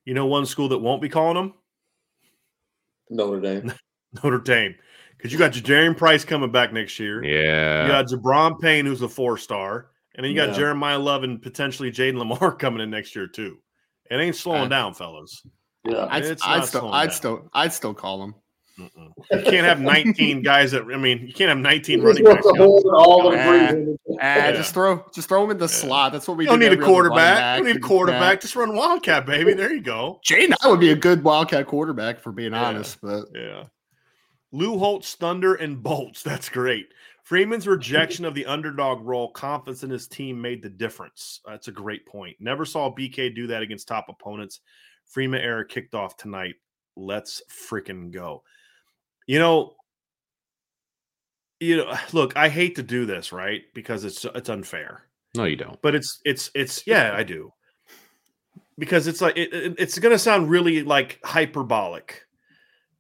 You know, one school that won't be calling him Notre Dame. Notre Dame, because you got Jadarian Price coming back next year. Yeah. You got Gi'Bran Payne, who's a four star, and then you got Yeah. Jeremiyah Love and potentially Jayden Limar coming in next year too. It ain't slowing Uh, down, fellas. Yeah, I'd, It's I'd not still, I'd down. still, I'd still call him. Mm-mm. You can't have 19 guys that I mean, you can't have 19 running just backs. wants to all the Yeah. Ah, just throw, just throw him in the slot. That's what we You don't do need a every other running quarterback. back You don't need a quarterback. yeah. Just run Wildcat, baby. There you go. Jaden, I would be a good Wildcat quarterback for being Yeah. honest, but Yeah. Lou Holtz, Thunder, and Bolts. That's great. Freeman's rejection of the underdog role, confidence in his team made the difference. That's a great point. Never saw BK do that against top opponents. Freeman era kicked off tonight. Let's freaking go. You know, you know, look, I hate to do this, right? Because it's it's unfair. No, you don't. But it's it's it's yeah, I do. Because it's like it, it- it's going to sound really like hyperbolic.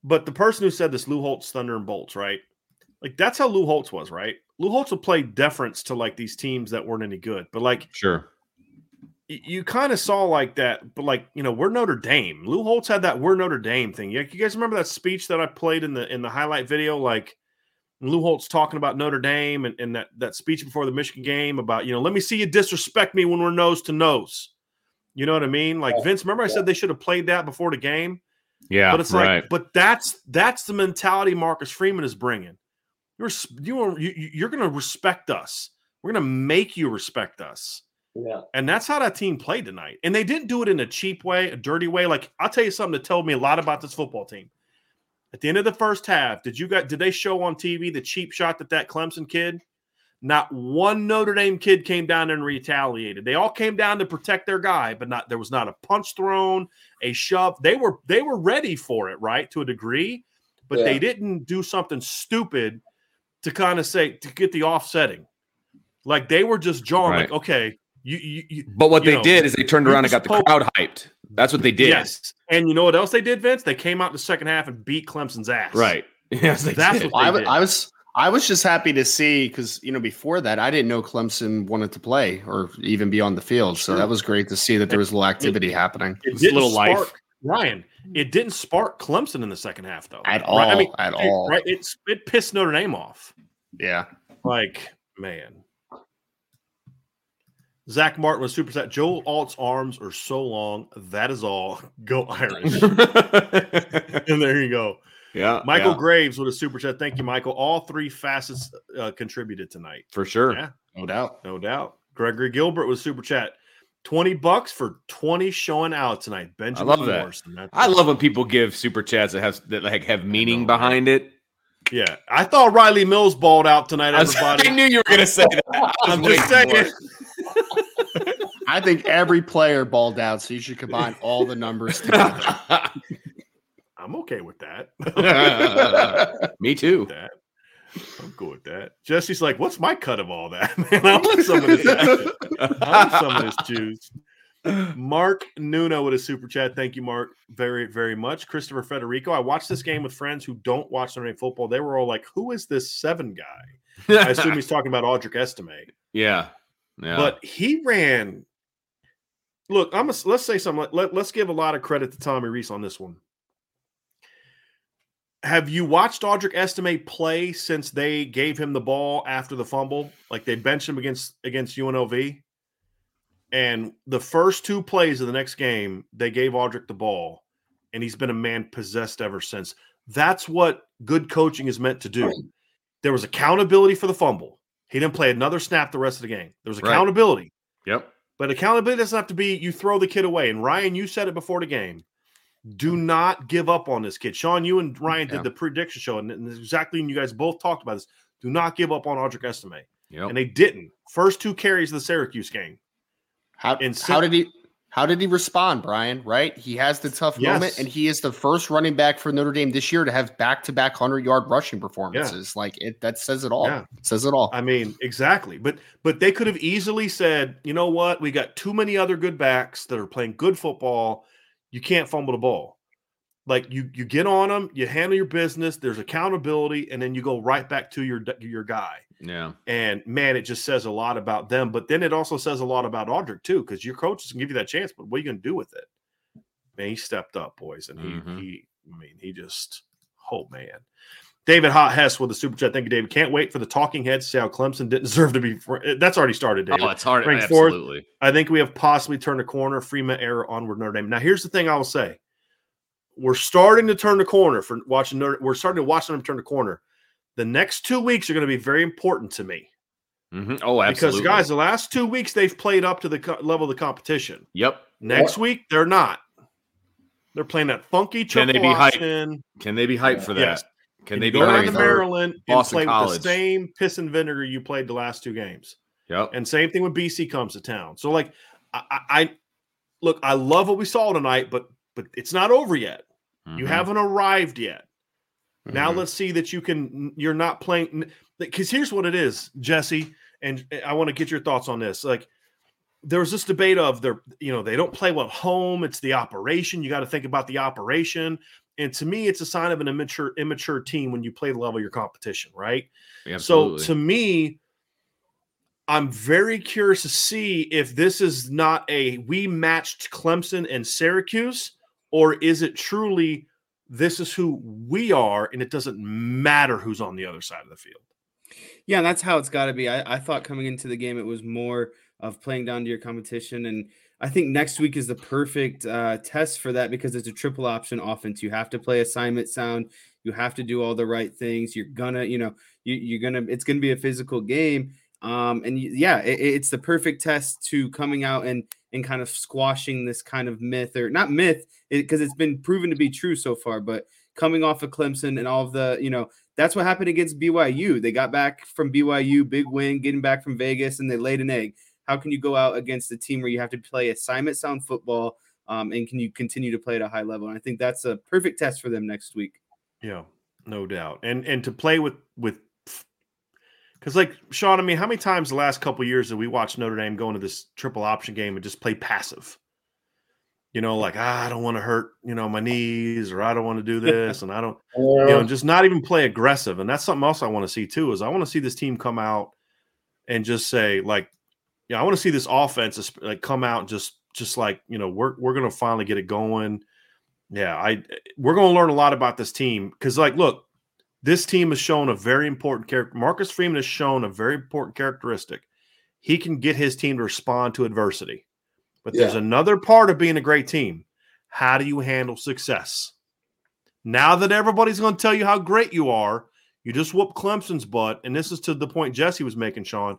But the person who said this, Lou Holtz, Thunder and Bolts, right? Like that's how Lou Holtz was, right? Lou Holtz would play deference to like these teams that weren't any good, but like Sure. you kind of saw like that, but like you know, we're Notre Dame. Lou Holtz had that "we're Notre Dame" thing. Yeah, you guys remember that speech that I played in the in the highlight video? Like Lou Holtz talking about Notre Dame and, and that that speech before the Michigan game about you know, let me see you disrespect me when we're nose to nose. You know what I mean? Like Vince, remember I said they should have played that before the game, Yeah. but it's right. like, but that's that's the mentality Marcus Freeman is bringing. You're you are you, you- you're going to respect us. We're going to make you respect us. Yeah, And that's how that team played tonight. And they didn't do it in a cheap way, a dirty way. Like I'll tell you something that told me a lot about this football team. At the end of the first half, did you got did they show on TV the cheap shot that that Clemson kid? Not one Notre Dame kid came down and retaliated. They all came down to protect their guy, but not there was not a punch thrown, a shove. They were they were ready for it, right, to a degree, but Yeah. they didn't do something stupid to kind of say to get the offsetting. Like they were just jawing, Right. like, okay, you, you, you but what you they know, did is they turned around and got the poke- crowd hyped. That's what they did. Yes. And you know what else they did, Vince? They came out in the second half and beat Clemson's ass. Right. Yes, they That's did. what I, they w- did. I was I was just happy to see because you know before that I didn't know Clemson wanted to play or even be on the field, so that was great to see that there was a little activity happening. It It's didn't little life. Ryan, it didn't spark Clemson in the second half, though. At Right? all, I mean, at it- all. Right? It's it pissed Notre Dame off. Yeah, Like, man. Zach Martin was super set. Joe Alt's arms are so long. That is all. Go Irish. and there you go. Yeah. Michael yeah, Graves with a super chat. Thank you, Michael. All three facets uh, contributed tonight. for sure. Yeah. no doubt. No doubt. Gregory Gilbert with super chat. 20 bucks for 20 showing out tonight. Benjamin love that. Morrison. That's I love when people give super chats that have that like have meaning know, right? behind it. Yeah. I thought Riley Mills balled out tonight, everybody. I knew you were gonna say that. I was I'm just saying. I think every player balled out, so you should combine all the numbers together. I'm okay with that. Me too. I'm cool with that. Jesse's like, what's my cut of all that? Man, I want some of this. I want some of this juice. Mark Nuno with a super chat. Thank you, Mark, very, very much. Christopher Federico. I watched this game with friends who don't watch Notre Dame football. They were all like, who is this seven guy? I assume he's talking about Audric Estime. yeah. Yeah. But he ran. Look, I'm. A, let's say something. Let, let's give a lot of credit to Tommy Rees on this one. Have you watched Audric Estime play since they gave him the ball after the fumble? Like they benched him against against UNLV, and the first two plays of the next game, they gave Audric the ball, and he's been a man possessed ever since. That's what good coaching is meant to do. There was accountability for the fumble. He didn't play another snap the rest of the game. There was Right. accountability. yep. But accountability doesn't have to be you throw the kid away. And Ryan, you said it before the game. Do not give up on this kid. Sean, you and mm, Ryan Yeah. did the prediction show, and and exactly, and you guys both talked about this. Do not give up on Audric Estime. Yep. And they didn't. First two carries of the Syracuse game. How, And how did he how did he respond, Brian? Right? He has the tough Yes. moment, and he is the first running back for Notre Dame this year to have back to back hundred yard rushing performances. Like it that says it all. Yeah. Says it all. I mean, exactly. But but they could have easily said, you know what? We got too many other good backs that are playing good football. You can't fumble the ball. like you you get on them, you handle your business. There's accountability, and then you go right back to your your guy. Yeah. And man, it just says a lot about them. But then it also says a lot about Audric too, because your coaches can give you that chance, but what are you going to do with it? Man, he stepped up, boys, and he Mhm. he. I mean, he just. Oh man. David Hot Hess with the super chat. Thank you, David. Can't wait for the talking heads to see how Clemson didn't deserve to be. fr- That's already started, David. Oh, it's hard. Ranked fourth. Absolutely. I think we have possibly turned a corner. Freeman era onward Notre Dame. Now, here's the thing I will say: we're starting to turn the corner for watching. Notre, we're starting to watch them turn the corner. The next two weeks are going to be very important to me Mhm. Oh, absolutely. because, guys, the last two weeks they've played up to the co- level of the competition. Yep. Next week they're not. They're playing that funky Can they be hyped? Can they be hyped for that? Yes. Can And they be go down to Maryland and play College? with the same piss and vinegar you played the last two games? Yep. And same thing when BC comes to town. So like I, I, I look, I love what we saw tonight, but but it's not over yet. You Mhm. haven't arrived yet. Now Mhm. let's see that you can you're not playing because here's what it is, Jesse, and I want to get your thoughts on this. Like there was this debate of they're you know they don't play well at home. It's the operation. You got to think about the operation. And to me, it's a sign of an immature immature team when you play the level of your competition, right? Absolutely. So to me, I'm very curious to see if this is not a we matched Clemson and Syracuse, or is it truly this is who we are, and it doesn't matter who's on the other side of the field. Yeah, that's how it's got to be. I, I thought coming into the game, it was more of playing down to your competition. And I think next week is the perfect uh, test for that because it's a triple option offense. You have to play assignment sound. You have to do all the right things. You're gonna, you know, you, you're gonna. It's gonna be a physical game. Um, and yeah, it, it's the perfect test to coming out and and kind of squashing this kind of myth or not myth because it's been proven to be true so far. But coming off of Clemson and all of the, you know, that's what happened against BYU. They got back from BYU, big win, getting back from Vegas, and they laid an egg. How can you go out against a team where you have to play assignment sound football? Um, and can you continue to play at a high level? And I think that's a perfect test for them next week. Yeah, no doubt. And and to play with with because like Sean, I mean, how many times the last couple of years did we watch Notre Dame go into this triple option game and just play passive? You know, like ah, I don't want to hurt, you know, my knees, or I don't want to do this, and I don't, you know, just not even play aggressive. And that's something else I want to see too. Is I want to see this team come out and just say like, yeah, I want to see this offense like come out just just like you know we're we're gonna finally get it going. Yeah, I eh, we're gonna learn a lot about this team because like look, this team has shown a very important character. Marcus Freeman has shown a very important characteristic. He can get his team to respond to adversity. But there's another part of being a great team. How do you handle success? Now that everybody's going to tell you how great you are, you just whoop Clemson's butt. And this is to the point Jesse was making, Sean.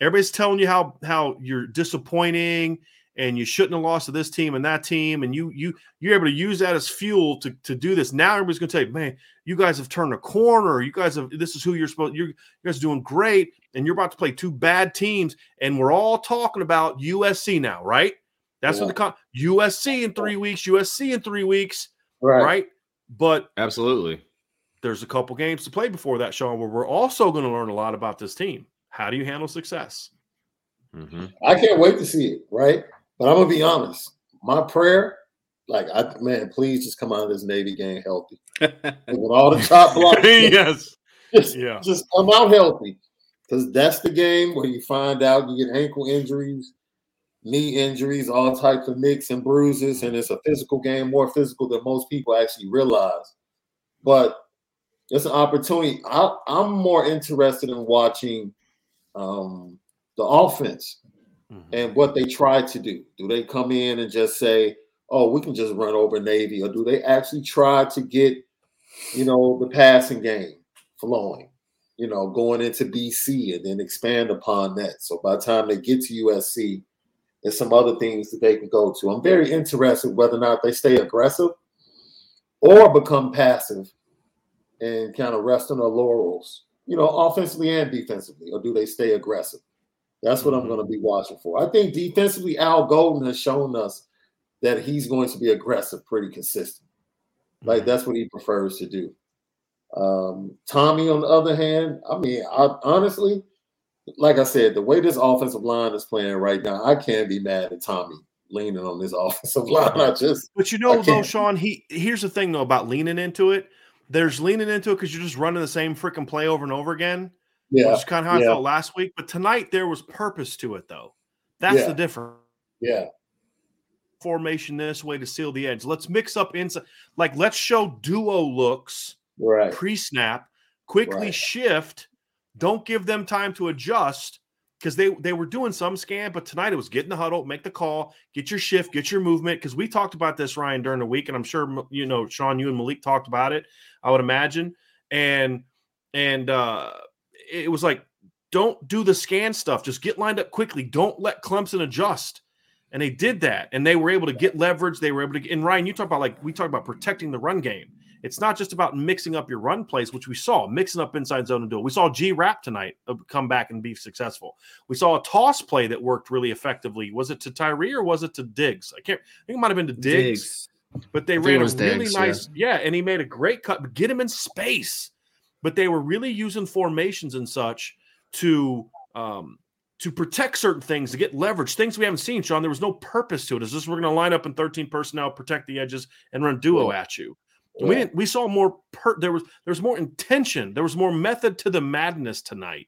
Everybody's telling you how how you're disappointing and you shouldn't have lost to this team and that team, and you you you're able to use that as fuel to to do this. Now everybody's going to tell you, man, you guys have turned a corner. You guys have this is who you're supposed. You're, you guys are doing great, and you're about to play two bad teams, and we're all talking about USC now, right? That's what the con- USC in three weeks, USC in three weeks, right. right? But Absolutely. there's a couple games to play before that, Sean, where we're also going to learn a lot about this team. How do you handle success? hmm I can't wait to see it, right? But I'm gonna be honest. My prayer, like I man, please just come out of this Navy game healthy. And with all the top blocks, yes. just, Yeah. just come out healthy. Because that's the game where you find out you get ankle injuries, knee injuries, all types of nicks and bruises, and it's a physical game, more physical than most people actually realize. But it's an opportunity. I, I'm more interested in watching um, the offense Mhm. and what they try to do. Do they come in and just say, "Oh, we can just run over Navy," or do they actually try to get, you know, the passing game flowing? You know, going into BC and then expand upon that. So by the time they get to USC, there's some other things that they can go to. I'm very interested whether or not they stay aggressive or become passive and kind of rest on their laurels, you know, offensively and defensively, or do they stay aggressive? That's what I'm Mhm. going to be watching for. I think defensively, Al Golden has shown us that he's going to be aggressive pretty consistent. Like Mhm. that's what he prefers to do. Um, Tommy, on the other hand, I mean, I, honestly, like I said, the way this offensive line is playing right now, I can't be mad at Tommy leaning on this offensive line. I just But you know, though. Sean, he here's the thing though about leaning into it. There's leaning into it because you're just running the same freaking play over and over again, yeah, which is kind of how I felt last week. But tonight there was purpose to it, though. That's Yeah. the difference. yeah, Formation this way to seal the edge. Let's mix up inside. Like let's show duo looks right. pre-snap, quickly Right. shift. Don't give them time to adjust because they they were doing some scan, but tonight it was get in the huddle, make the call, get your shift, get your movement. Because we talked about this Ryan during the week, and I'm sure you know Sean, you and Malik talked about it. I would imagine, and and uh it was like don't do the scan stuff, just get lined up quickly. Don't let Clemson adjust. And they did that, and they were able to get leverage. They were able to. Get, and Ryan, you talk about like we talk about protecting the run game. It's not just about mixing up your run plays, which we saw, mixing up inside zone and it. We saw G Rap tonight uh, come back and be successful. We saw a toss play that worked really effectively. Was it to Tyree or was it to Diggs? I can't. I think it might have been to Diggs, but they ran it a really Diggs, nice, yeah. and he made a great cut. Get him in space. But they were really using formations and such to um, to protect certain things, to get leverage, things we haven't seen, Sean. There was no purpose to. It's this we're going to line up in 13 personnel, protect the edges, and run duo Right. at you. And We didn't. We saw more. Per, there was there was more intention. There was more method to the madness tonight,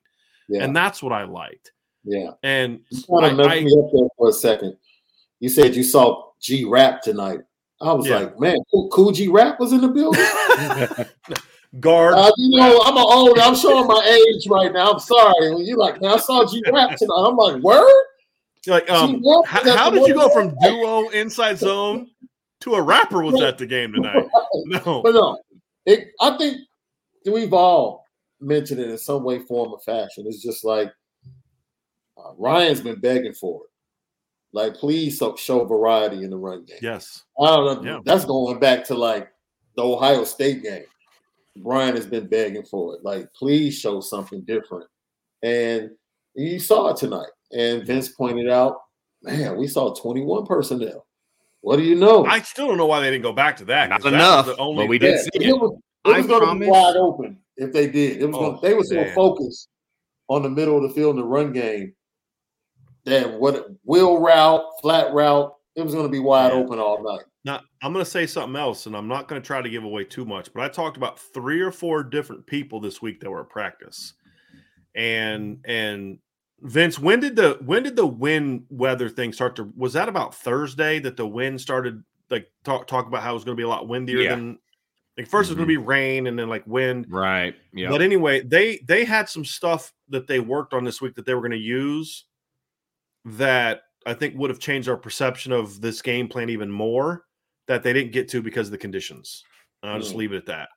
Yeah, and that's what I liked. yeah. And You kind I- of I- me up there for a second. You said you saw G Rap tonight. I was Yeah. like, man, cool, cool G Rap was in the building. guard. Uh, you know, I'm an old. I'm showing my age right now. I'm sorry. When you like, man, I saw G Rap tonight. I'm like, word. like, um, G Rap how, how did you go from duo inside zone to a rapper was at the game tonight? No, But no, it, I think we've all mentioned it in some way, form, or fashion. It's just like uh, Ryan's been begging for it. Like, please show variety in the run game. yes, I don't know. Yeah. That's going back to like the Ohio State game. Brian has been begging for it. Like, please show something different. And you saw it tonight. And Vince pointed out, man, we saw 21 personnel. What do you know? I still don't know why they didn't go back to that. 'cause Not enough, the only but we did see it it. was, it was I going to be wide open if they did. It was Oh, gonna, they were so man. focused on the middle of the field in the run game that what wheel route, flat route, it was going to be wide Yeah. open all night. Now, I'm going to say something else, and I'm not going to try to give away too much, but I talked about three or four different people this week that were at practice, and and Vince, when did the when did the wind weather thing start to? Was that about Thursday that the wind started like talk talk about how it was going to be a lot windier Yeah. than like first it was going to be mm-hmm. rain and then like wind. Right. Yeah. But anyway, they they had some stuff that they worked on this week that they were going to use that I think would have changed our perception of this game plan even more that they didn't get to because of the conditions. And I'll just Mm. leave it at that.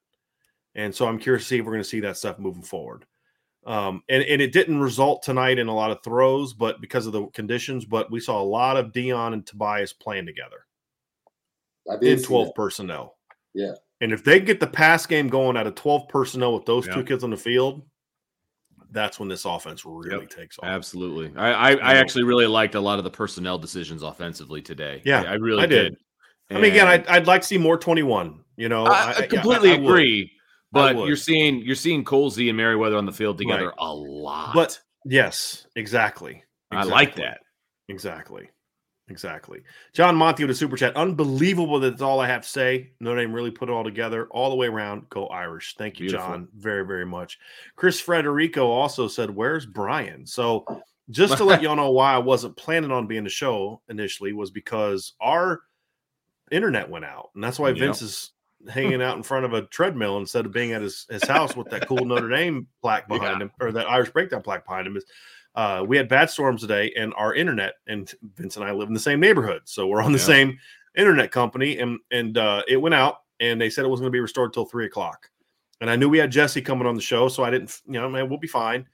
And so I'm curious to see if we're going to see that stuff moving forward. Um, and, and it didn't result tonight in a lot of throws, but because of the conditions, but we saw a lot of Deion and Tobias playing together I did in 12 that. personnel. Yeah. And if they get the pass game going out of 12 personnel with those Yeah. two kids on the field, that's when this offense really takes off. Absolutely. I, I, I actually really liked a lot of the personnel decisions offensively today. Yeah, I, I really I did. did. I mean, again, I'd, I'd like to see more 21. You know, I, I yeah, completely I agree. But you're seeing you're seeing Colzie and Merriweather on the field together Right. a lot. But yes, exactly. I like that. Exactly. Exactly. John Monty with a super chat. Unbelievable that that's all I have to say. Notre Dame really put it all together all the way around. Go Irish. Thank you, Beautiful. John, very, very much. Chris Federico also said, Where's Brian? So just to let y'all know why I wasn't planning on being the show initially was because our internet went out. And that's why Yep. Vince is hanging out in front of a treadmill instead of being at his, his house with that cool Notre Dame plaque behind Yeah. him or that Irish breakdown plaque behind him. Is uh, we had bad storms today, and our internet and Vince and I live in the same neighborhood, so we're on the Yeah. same internet company, and and uh, it went out, and they said it wasn't going to be restored till three o'clock, and I knew we had Jesse coming on the show, so I didn't, you know, man, we'll be fine,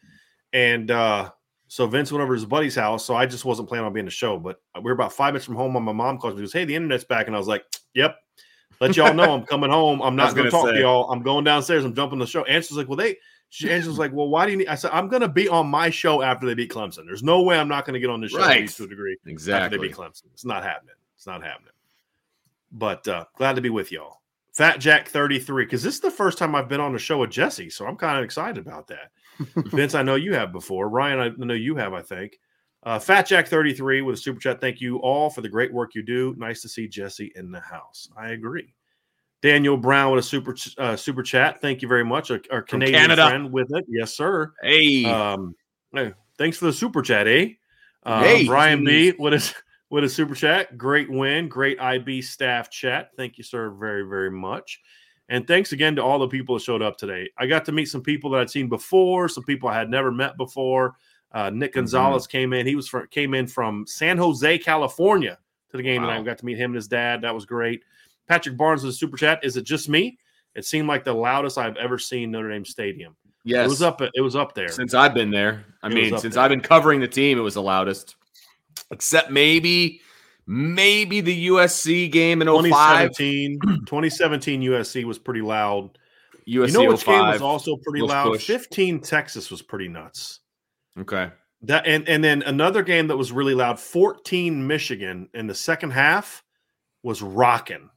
and uh, so Vince went over to his buddy's house, so I just wasn't planning on being the show, but we were about five minutes from home, and my mom calls me, goes, "Hey, the internet's back," and I was like, "Yep." Let y'all know I'm coming home. I'm not going to gonna talk to y'all. I'm going downstairs. I'm jumping the show. Angela's like, well, they. She, Angela's like, well, why do you need? I said, I'm going to be on my show after they beat Clemson. There's no way I'm not going to get on this show Right. to a degree after they Exactly. beat Clemson. It's not happening. It's not happening. But uh, glad to be with y'all. Fat Jack 33, because this is the first time I've been on the show with Jesse, so I'm kind of excited about that. Vince, I know you have before. Ryan, I know you have, I think. Uh, Fat Jack 33 with a super chat. Thank you all for the great work you do. Nice to see Jesse in the house. I agree. Daniel Brown with a super uh, super chat. Thank you very much. Our, our Canadian Canada. friend with it. Yes, sir. Hey, Um, hey, thanks for the super chat, eh? Uh, Hey. Brian B. What is what is super chat? Great win, great IB staff chat. Thank you, sir, very very much. And thanks again to all the people that showed up today. I got to meet some people that I'd seen before, some people I had never met before. Uh, Nick Mm-hmm. Gonzalez came in. He was from came in from San Jose, California, to the game Wow. tonight. We got to meet him and his dad. That was great. Patrick Barnes with a super chat. Is it just me? It seemed like the loudest I've ever seen Notre Dame Stadium. yes. It was up. It was up there. since I've been there. I It mean, since there. I've been covering the team, it was the loudest. Except maybe, maybe the USC game in 05. 2017, 2017 USC was pretty loud. USC you know which game oh was also pretty loud? push. 15 Texas was pretty nuts. Okay. That and and then another game that was really loud, 14 Michigan in the second half was rocking.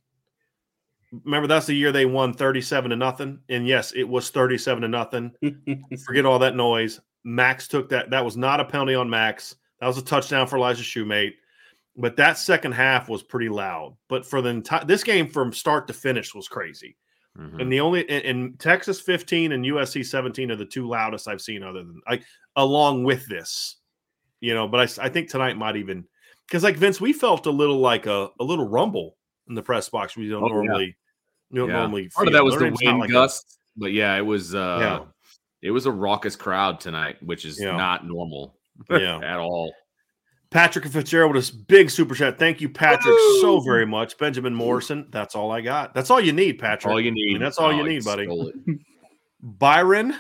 Remember that's the year they won 37 to nothing. And yes, it was 37 to nothing. Forget all that noise. Max took that. That was not a penalty on Max. That was a touchdown for Elijah Shumate. But that second half was pretty loud. But for the entire this game from start to finish was crazy. Mhm. And the only in, in Texas 15 and USC 17 are the two loudest I've seen, other than like along with this, you know. But i, I think tonight might even because like Vince, we felt a little like a, a little rumble in the press box. We don't Oh, yeah. Normally, don't Yeah. normally. Part of that was the wind like a- but yeah, it was. uh Yeah. It was a raucous crowd tonight, which is Yeah. not normal Yeah. at all. Patrick Fitzgerald with a big super chat. Thank you, Patrick, so very much. Benjamin Morrison. That's all I got. That's all you need, Patrick. All you need. that's all you Oh, need, buddy. Byron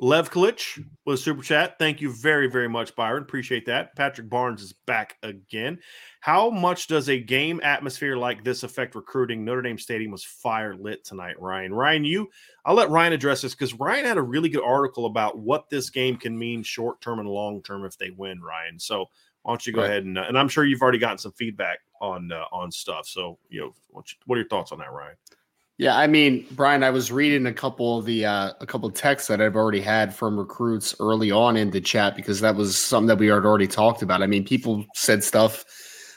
Le- Levklich with a super chat. Thank you very, very much, Byron. Appreciate that. Patrick Barnes is back again. How much does a game atmosphere like this affect recruiting? Notre Dame Stadium was fire lit tonight, Ryan. Ryan, you, I'll let Ryan address this because Ryan had a really good article about what this game can mean short term and long term if they win, Ryan. So why don't you go Right. ahead and, uh, and I'm sure you've already gotten some feedback on uh, on stuff. So, you know, what, what are your thoughts on that, Ryan? Yeah, I mean, Brian, I was reading a couple of the uh, a couple of texts that I've already had from recruits early on in the chat because that was something that we had already talked about. I mean, people said stuff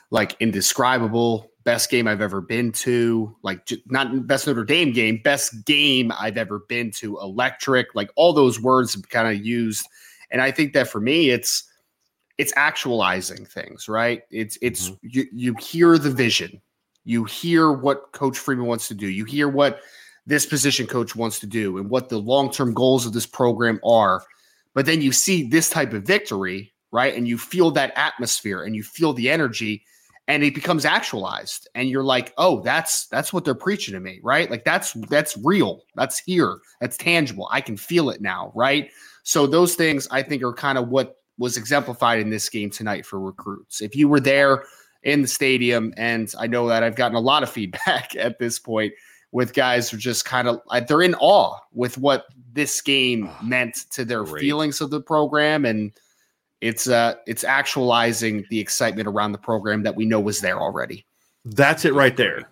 like indescribable, best game I've ever been to, like not best Notre Dame game, best game I've ever been to, electric, like all those words kind of used. And I think that for me, it's it's actualizing things, right? It's it's you you hear the vision, you hear what Coach Freeman wants to do, you hear what this position coach wants to do, and what the long term goals of this program are. But then you see this type of victory, right? And you feel that atmosphere and you feel the energy and it becomes actualized. And you're like oh that's that's what they're preaching to me right? Like that's that's real. That's here. That's tangible. I can feel it now right? So those things i think are kind of what was exemplified in this game tonight for recruits. If you were there in the stadium and i know that i've gotten a lot of feedback at this point with guys who just kind of they're in awe with what this game meant to their Great. feelings of the program and it's uh it's actualizing the excitement around the program that we know was there already. That's it right there.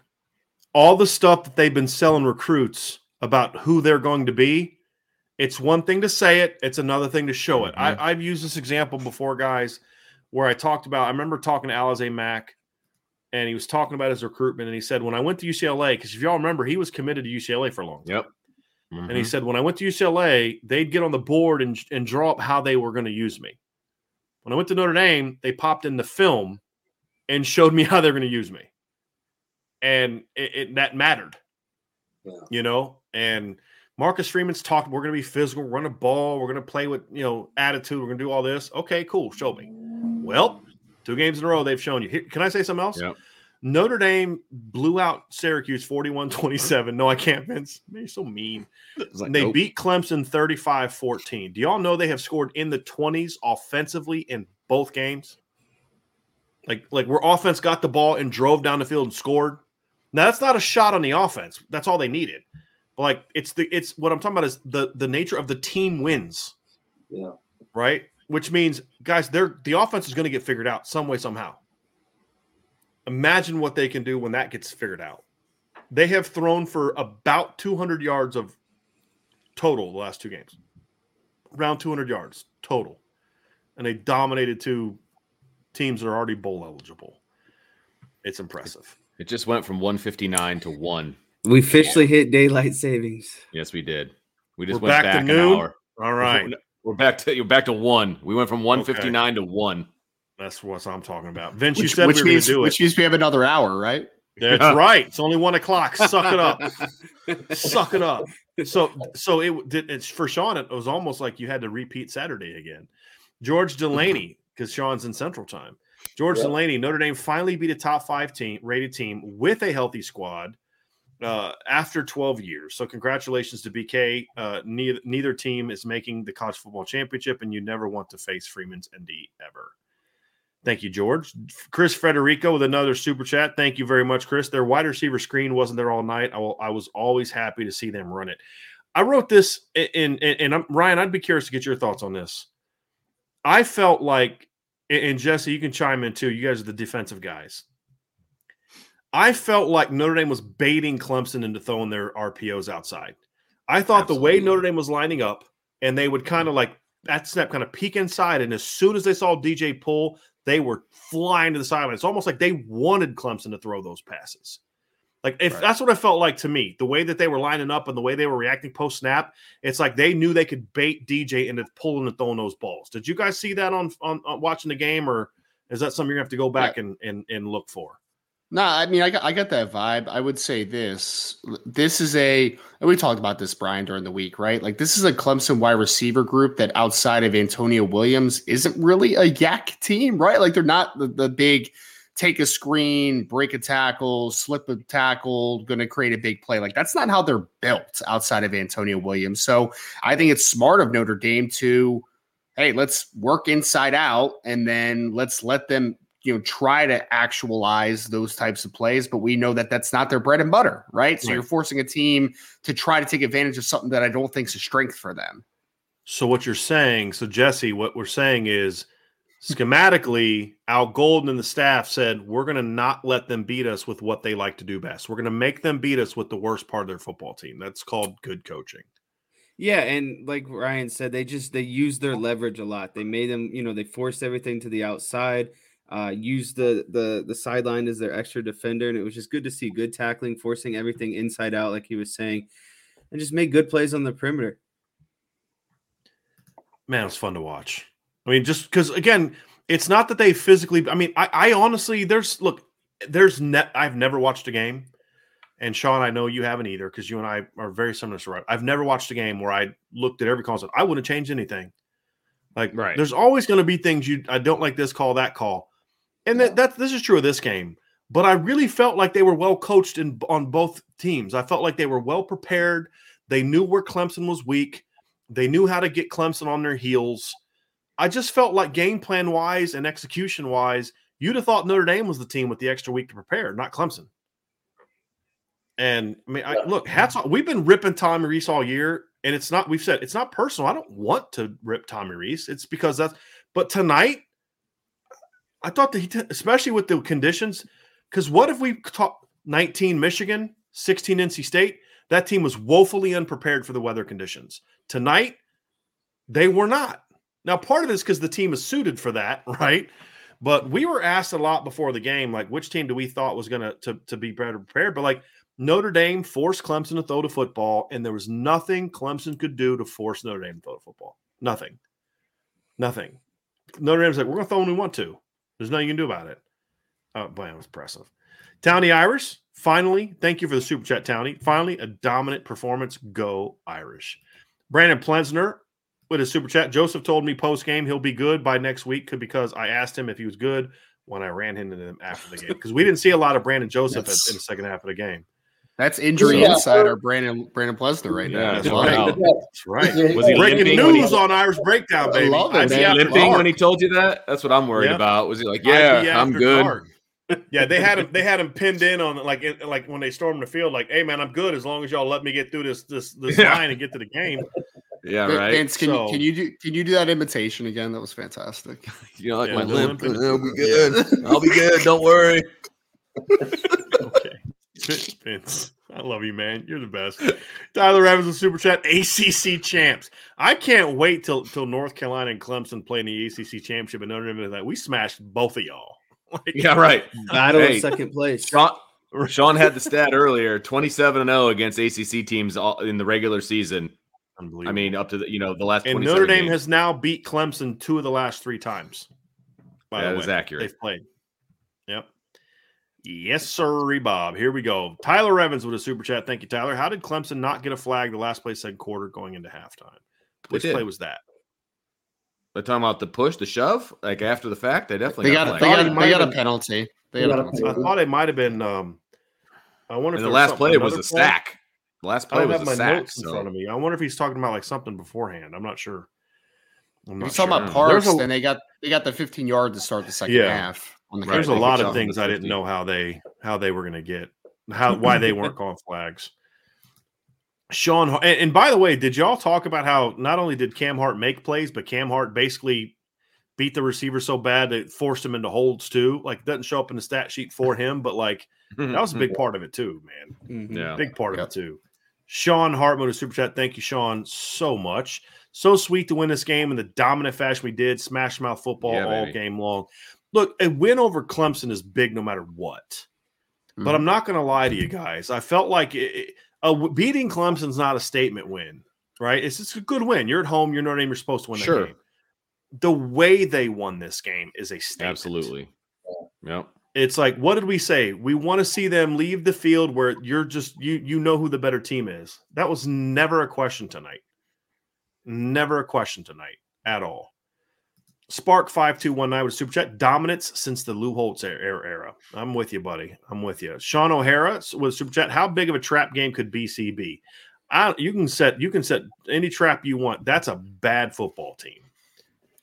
All the stuff that they've been selling recruits about who they're going to be. It's one thing to say it, it's another thing to show it. I, I've used this example before, guys, where I talked about, I remember talking to Alize Mack and he was talking about his recruitment. And he said, when I went to UCLA, because if y'all remember, he was committed to UCLA for a long time. Yep. And Mm-hmm. he said, when I went to UCLA, they'd get on the board and, and draw up how they were going to use me. When I went to Notre Dame, they popped in the film and showed me how they're going to use me. And it, it that mattered, Yeah. you know. And Marcus Freeman's talked, we're going to be physical, run a ball, we're going to play with, you know, attitude, we're going to do all this. Okay, cool, show me. Well, two games in a row, they've shown you. Here- Can I say something else? Yep. Notre Dame blew out Syracuse 41 27. No, I can't, Vince. Man, You're so mean. Like, they nope. beat Clemson 35 14. Do y'all know they have scored in the 20s offensively in both games? Like, like where offense got the ball and drove down the field and scored. Now that's not a shot on the offense. That's all they needed. But like it's the it's what I'm talking about is the the nature of the team wins, Yeah. right? Which means, guys, they're the offense is going to get figured out some way, somehow. Imagine what they can do when that gets figured out. They have thrown for about 200 yards of total the last two games. Around 200 yards total. and they dominated two teams that are already bowl eligible. It's impressive. It just went from 159 to one. We officially hit daylight savings. Yes, we did. We just We're went back to back, noon? an hour. All right. We're back to you're back to one. We went from 159 to one. That's what I'm talking about. Vince, you said which we were going means to do it. which means we have another hour, right? That's right. It's only one o'clock. Suck it up. Suck it up. So, so it did. It's for Sean. It was almost like you had to repeat Saturday again. George Delaney, because Sean's in Central Time. George Yep. Delaney, Notre Dame finally beat a top five team rated team with a healthy squad uh, after 12 years. So, congratulations to BK. Uh, neither neither team is making the college football championship, and you never want to face Freeman's ND ever. Thank you, George. Chris Federico with another super chat. Thank you very much, Chris. Their wide receiver screen wasn't there all night. I, will- I was always happy to see them run it. I wrote this in and I'm, Ryan, I'd be curious to get your thoughts on this. I felt like, and- and Jesse, you can chime in too. You guys are the defensive guys. I felt like Notre Dame was baiting Clemson into throwing their RPOs outside. I thought the way Notre Dame was lining up, and they would kind of like that snap kind of peek inside, and as soon as they saw DJ pull, they were flying to the sideline. It's almost like they wanted Clemson to throw those passes. Like if Right. that's what it felt like to me, the way that they were lining up and the way they were reacting post snap, it's like they knew they could bait DJ into pulling and throwing those balls. Did you guys see that on on, on watching the game, or is that something you're gonna have to go back and, and and look for? No, I mean, I got, I got that vibe. I would say this. This is a, and we talked about this, Brian, during the week, right? Like, this is a Clemson wide receiver group that outside of Antonio Williams isn't really a YAC team, right? Like, they're not the, the big take a screen, break a tackle, slip a tackle, going to create a big play. Like, that's not how they're built outside of Antonio Williams. So I think it's smart of Notre Dame to, hey, let's work inside out and then let's let them you know try to actualize those types of plays but we know that that's not their bread and butter right so Right. you're forcing a team to try to take advantage of something that i don't think is a strength for them So what you're saying, so Jesse, what we're saying is schematically, Al Golden and the staff said we're going to not let them beat us with what they like to do best. We're going to make them beat us with the worst part of their football team. That's called good coaching. Yeah, and like Ryan said, they just they used their leverage a lot. They made them, you know, they forced everything to the outside, uh, used the the the sideline as their extra defender, and it was just good to see good tackling, forcing everything inside out, like he was saying, and just made good plays on the perimeter. Man, it was fun to watch. I mean, just because again, it's not that they physically. I mean, I, I honestly, there's look, there's net. I've never watched a game, and Sean, I know you haven't either because you and I are very similar. to Right, I've never watched a game where I looked at every call and said I wouldn't change anything. Like, Right. there's always going to be things you I don't like this call, that call, and that that this is true of this game. But I really felt like they were well coached in on both teams. I felt like they were well prepared. They knew where Clemson was weak. They knew how to get Clemson on their heels. I just felt like game plan wise and execution wise, you'd have thought Notre Dame was the team with the extra week to prepare, not Clemson. And I mean, I, look, hats off. We've been ripping Tommy Rees all year, and it's not. We've said it's not personal. I don't want to rip Tommy Rees. It's because that's. But tonight, I thought that he, t- especially with the conditions, because what if we taught 19 Michigan, 16 NC State? That team was woefully unprepared for the weather conditions. Tonight, they were not. Now, part of it is because the team is suited for that, right? But we were asked a lot before the game, like which team do we thought was going to to be better prepared? But like Notre Dame forced Clemson to throw the football, and there was nothing Clemson could do to force Notre Dame to throw the football. Nothing. Nothing. Notre Dame's like, we're going to throw when we want to. There's nothing you can do about it. Oh, boy, that was impressive. Townie Irish, finally, thank you for the super chat, Townie. Finally, a dominant performance. Go Irish. Brandon Plensner with a super chat. Joseph told me post game he'll be good by next week because I asked him if he was good when I ran into him after the game because we didn't see a lot of Brandon Joseph in the second half of the game. That's injury Yeah. insider brandon brandon plesner right now Yeah, That's that's right. right. That's right. Was he. Breaking limping when he- news on Irish Breakdown, I baby. love it, man. Was he limping when he told you that? That's what I'm worried Yeah. about. Was he like, yeah, I'm good? dark. Yeah, they had him. They had him pinned in on like like when they stormed the field. Like, hey man, I'm good as long as y'all let me get through this this this Yeah. line and get to the game. Yeah, Vin- right. Vince, can, So- you, can you do can you do that imitation again? That was fantastic. You know, like Yeah, my no limp. limping. I'll be good. I'll be good. Don't worry. Okay, Vince, I love you, man. You're the best. Tyler Evans with super chat. ACC champs. I can't wait till till North Carolina and Clemson play in the ACC championship and Notre Dame. and That we smashed both of y'all. Like, Yeah, right. Battle Hey. of second place. Sean, Sean had the stat earlier 27 and 0 against ACC teams in the regular season. unbelievable. I mean, up to the, you know, the last and Notre Dame games. has now beat Clemson two of the last three times. By That the is way, accurate. They've played. Yep. Yes, sir, Bob. Here we go. Tyler Evans with a super chat. Thank you, Tyler. How did Clemson not get a flag the last play said quarter going into halftime? Which play was that? They're talking about the push, the shove, like after the fact. They definitely They got, got, a they got, they got have a penalty. They They got a penalty. I thought it might have been. Um, I wonder And if the last play was a stack. The last play don't was have a my sack. notes in so- front of me. I wonder if he's talking about like something beforehand. I'm not sure. I'm not you're talking about Parks, There's a- then they got they got the 15 yard to start the second Yeah. half. On the Right, There's a lot of things I didn't know how they how they were going to get how why they weren't calling flags. Sean and, and by the way, did y'all talk about how not only did Cam Hart make plays, but Cam Hart basically beat the receiver so bad that it forced him into holds too. Like it doesn't show up in the stat sheet for him, but like that was a big part of it too, man. Mhm. Yeah. Big part Yep. of it too. Sean Hartman, a super chat. Thank you, Sean, so much. So sweet to win this game in the dominant fashion we did. Smash mouth football Yeah, all baby. game long. Look, a win over Clemson is big no matter what. But Mhm. I'm not going to lie to you guys. I felt like it, it- beating Clemson's not a statement win, right? It's just a good win. You're at home. You're Notre Dame. You're supposed to win Sure. the game. The way they won this game is a statement. Absolutely. Yep. It's like, what did we say? We want to see them leave the field where you're just you you know who the better team is. That was never a question tonight. Never a question tonight at all. Spark five two one nine with super chat dominance since the Lou Holtz era, era. era. I'm with you, buddy. I'm with you. Sean O'Hara with super chat. How big of a trap game could BC be? I, you can set you can set any trap you want. That's a bad football team,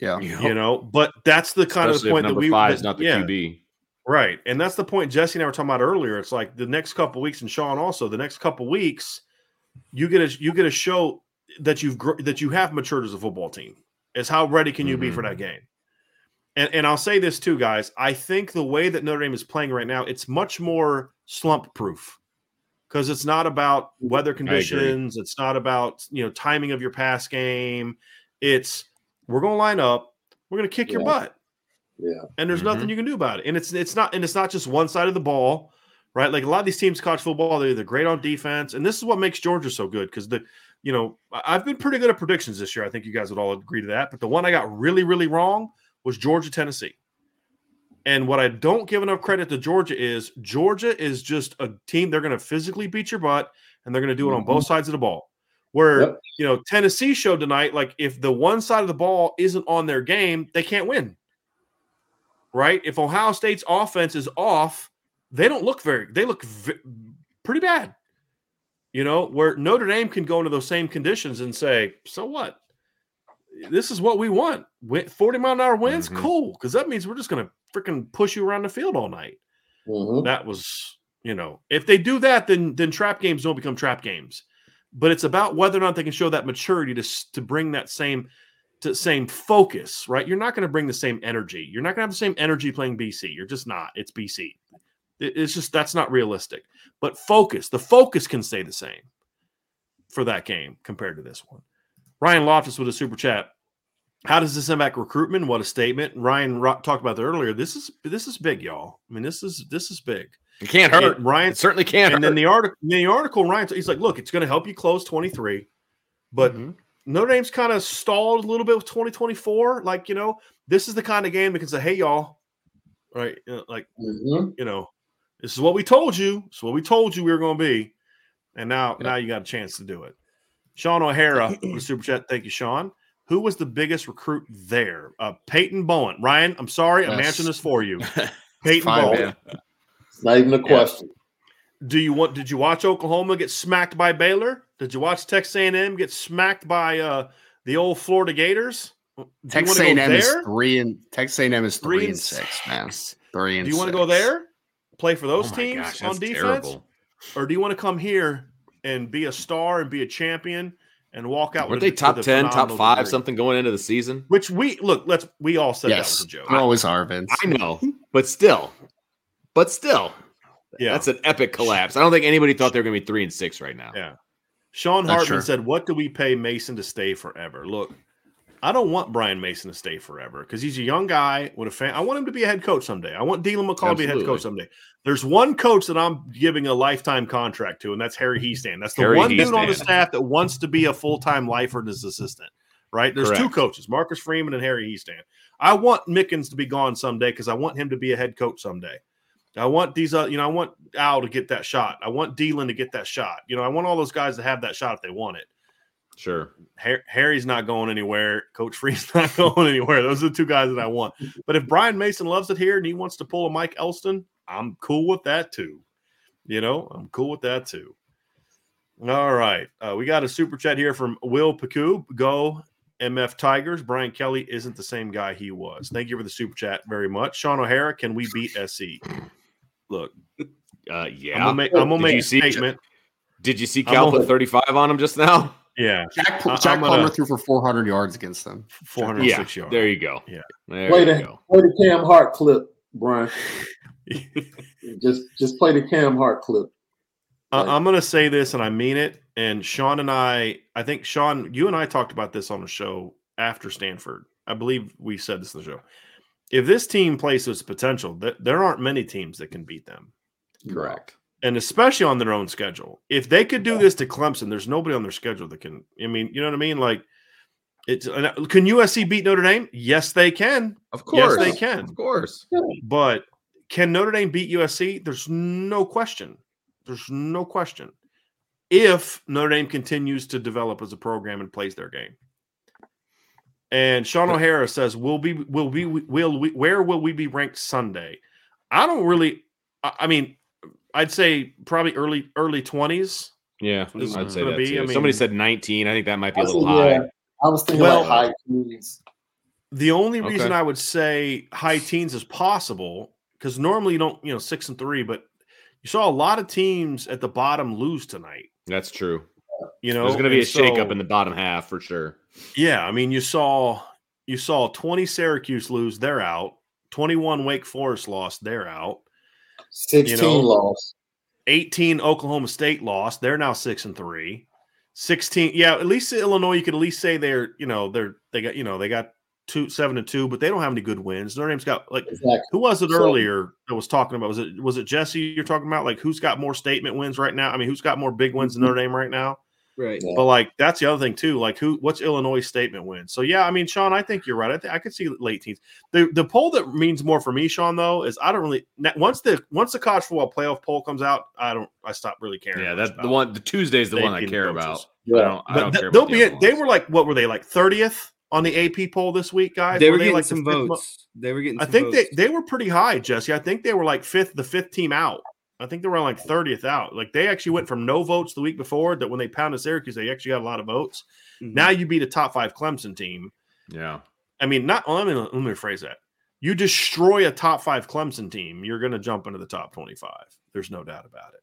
yeah. you know. But that's the kind Especially of if point that we five that- is not the yeah. QB. Right. And that's the point Jesse and I were talking about earlier. It's like the next couple weeks, and Sean also, the next couple weeks, you get a you get a show that you've gr- that you have matured as a football team. Is how ready can you be for mm-hmm. that game? And and I'll say this too, guys. I think the way that Notre Dame is playing right now, it's much more slump proof because it's not about weather conditions. It's not about you know timing of your pass game. It's we're going to line up. We're going to kick your butt Yeah. and there's nothing mm-hmm. you can do about it. And it's it's not and it's not just one side of the ball, right? Like a lot of these teams, college football, they're, they're great on defense, and this is what makes Georgia so good because the you know I've been pretty good at predictions this year. I think you guys would all agree to that. But the one I got really really wrong was Georgia Tennessee. And what I don't give enough credit to Georgia is Georgia is just a team. They're going to physically beat your butt, and they're going to do it on both mm-hmm. sides of the ball. Where Yep. you know Tennessee showed tonight, like if the one side of the ball isn't on their game, they can't win right? If Ohio State's offense is off, they don't look very. They look v- pretty bad. You know, where Notre Dame can go into those same conditions and say, "So what? This is what we want. Forty mile an hour winds, Mhm. cool, because that means we're just going to freaking push you around the field all night." Mhm. That was, you know, if they do that, then then trap games don't become trap games. But it's about whether or not they can show that maturity to to bring that same to same focus, right? You're not going to bring the same energy. You're not going to have the same energy playing BC. You're just not. It's BC. It- It's just that's not realistic. But focus, the focus can stay the same for that game compared to this one. Ryan Loftus with a super chat. How does this impact recruitment? What a statement! Ryan ro- talked about that earlier. This is this is big, y'all. I mean, this is this is big. It can't hurt. It- Ryan It certainly can't and hurt. then the article, the article, Ryan, he's like, look, it's going to help you close 23, but Mhm. Notre Dame's kind of stalled a little bit with 2024. Like, you know, this is the kind of game that can say, hey, y'all, right? You know, like, Mhm. you know, this is what we told you. This is what we told you we were going to be. And now, Yep. now you got a chance to do it. Sean O'Hara, with the super chat. Thank you, Sean. Who was the biggest recruit there? Uh, Peyton Bowen. Ryan, I'm sorry, I'm answering this for you. Peyton Fine, Bowen. man. It's not even a question. Do you want? Did you watch Oklahoma get smacked by Baylor? Did you watch Texas A&M get smacked by uh, the old Florida Gators? Do Texas A&M is three and Texas A&M is Three three, and and six, man. Three and Do you want to go there? Play for those Oh teams gosh, on defense, terrible. or do you want to come here and be a star and be a champion and walk out? Weren't they top with 10, top five, degree? something going into the season? Which we look. Let's we all said that was Yes, a joke. we always are, Vince. I know, but still, but still, Yeah. That's an epic collapse. I don't think anybody thought they were going to be three and six right now. Yeah. Sean Hartman true. said, What do we pay Mason to stay forever? Look, I don't want Brian Mason to stay forever because he's a young guy with a fan. I want him to be a head coach someday. I want Deland McCullough to be a head coach someday. There's one coach that I'm giving a lifetime contract to, and that's Harry Hiestand. That's the Harry one dude on the staff that wants to be a full time lifer and his assistant. Right? There's two coaches, Marcus Freeman and Harry Hiestand. I want Mickens to be gone someday because I want him to be a head coach someday. I want these, uh, you know, I want Al to get that shot. I want Deland to get that shot. You know, I want all those guys to have that shot if they want it. Sure. Harry's not going anywhere. Coach Free's not going anywhere. Those are the two guys that I want. But if Brian Mason loves it here and he wants to pull a Mike Elston, I'm cool with that too. You know, I'm cool with that too. All right. Uh, we got a super chat here from Will Pacou. Go MF Tigers. Brian Kelly isn't the same guy he was. Thank you for the super chat very much. Sean O'Hara, can we beat SC? Look, Uh, I'm yeah. gonna make, I'm gonna Did make a see- statement. Did you see Cal put 35 on him just now? Yeah, Jack, I- Jack I'm gonna- Plummer threw for 400 yards against them. 406 yeah. yards. There you go. Yeah. There Play you the go. play the Cam Hart clip, Brian. Just just play the Cam Hart clip. I- Right. I'm going to say this, and I mean it. And Sean and I, I think Sean, you and I talked about this on the show after Stanford. I believe we said this in the show. If this team plays to its potential, th- there aren't many teams that can beat them, Correct. And especially on their own schedule. If they could do this to Clemson, there's nobody on their schedule that can. I mean, you know what I mean? Like, it's uh, can USC beat Notre Dame? Yes, they can. Of Yes, course. they can. Of course. But can Notre Dame beat USC? There's no question. There's no question. If Notre Dame continues to develop as a program and plays their game. And Sean O'Hara says, "Will be will we will we where will we be ranked Sunday?" I don't really. I I mean, I'd say probably early early twenties. Yeah. I'd say that be, too. I Somebody said 19. I think that might be a little high. yeah. I was thinking Well- like high teens. The only Okay. reason I would say high teens is possible because normally you don't, you know, six and three, but you saw a lot of teams at the bottom lose tonight. That's true. You know, There's going to be a and shakeup in the bottom half for sure. Yeah, I mean, you saw you saw 20 Syracuse lose, they're out. 21 Wake Forest lost, they're out. Sixteen know, loss. 18 Oklahoma State lost, they're now 6 and 3. 16 Yeah, at least Illinois you could at least say they're, you know, they're they got, you know, they got 2 7 and 2, but they don't have any good wins. Notre Dame's got like Exactly. who was it earlier that was talking about? Was it was it Jesse you're talking about? Like who's got more statement wins right now? I mean, who's got more big wins than mm-hmm. Notre Dame right now? Right. Yeah. But like that's the other thing too. Like who? What's Illinois' statement win? So yeah, I mean, Sean, I think you're right. I think I could see late teens. The the poll that means more for me, Sean, though, is I don't really once the once the college football playoff poll comes out, I don't I stop really caring. Yeah, that's the one. The Tuesday is the the one I care coaches. about. I Yeah. don't, I But don't th- care they'll be the They were like what were they like thirtieth on the AP poll this week, guys? They were Were getting like the some mo- votes. They were getting. I some think they they were pretty high, Jesse. I think they were like fifth, the fifth team out. I think they were on like 30th out. Like they actually went from no votes the week before that when they pounded Syracuse, they actually got a lot of votes. Mhm. Now you beat a top five Clemson team. Yeah. I mean, not let me let me rephrase that. You destroy a top five Clemson team, you're going to jump into the top 25. There's no doubt about it.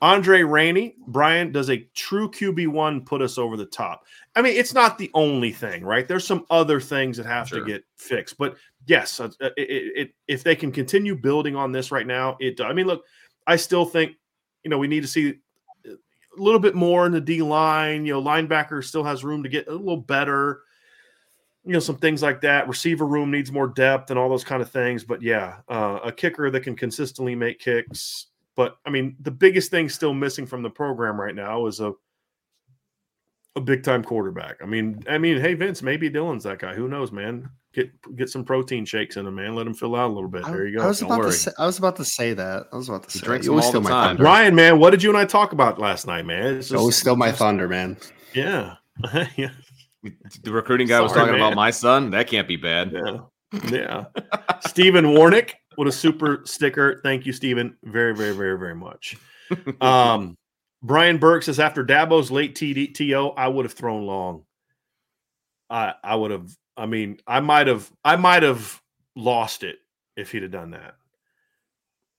Andre Rainey, Brian, does a true QB1 put us over the top? I mean, it's not the only thing, right? There's some other things that have Sure. to get fixed. But yes, uh, it, it, it, if they can continue building on this right now, it, I mean, look, I still think, you know, we need to see a little bit more in the D line. You know, linebacker still has room to get a little better. You know, some things like that. Receiver room needs more depth and all those kind of things. But yeah, uh, a kicker that can consistently make kicks. But I mean, the biggest thing still missing from the program right now is a a big time quarterback. I mean, I mean, hey Vince, maybe Dylan's that guy. Who knows, man? Get get some protein shakes in him, man. Let him fill out a little bit. I, There you I go. was don't about worry. to say. I was about to say that. I was about to say. drinks you always all steal the my time. thunder. Ryan, man, what did you and I talk about last night, man? It's You always just- steal my thunder, man. Yeah. yeah. The recruiting guy was talking man. about my son. That can't be bad. Yeah. Yeah. Stephen Warnick, what a super sticker. Thank you, Stephen. Very, very, very, very much. Um, Brian Burke says after Dabo's late TD, TO, I would have thrown long. I I would have, I mean, I might have, I might have lost it if he'd have done that.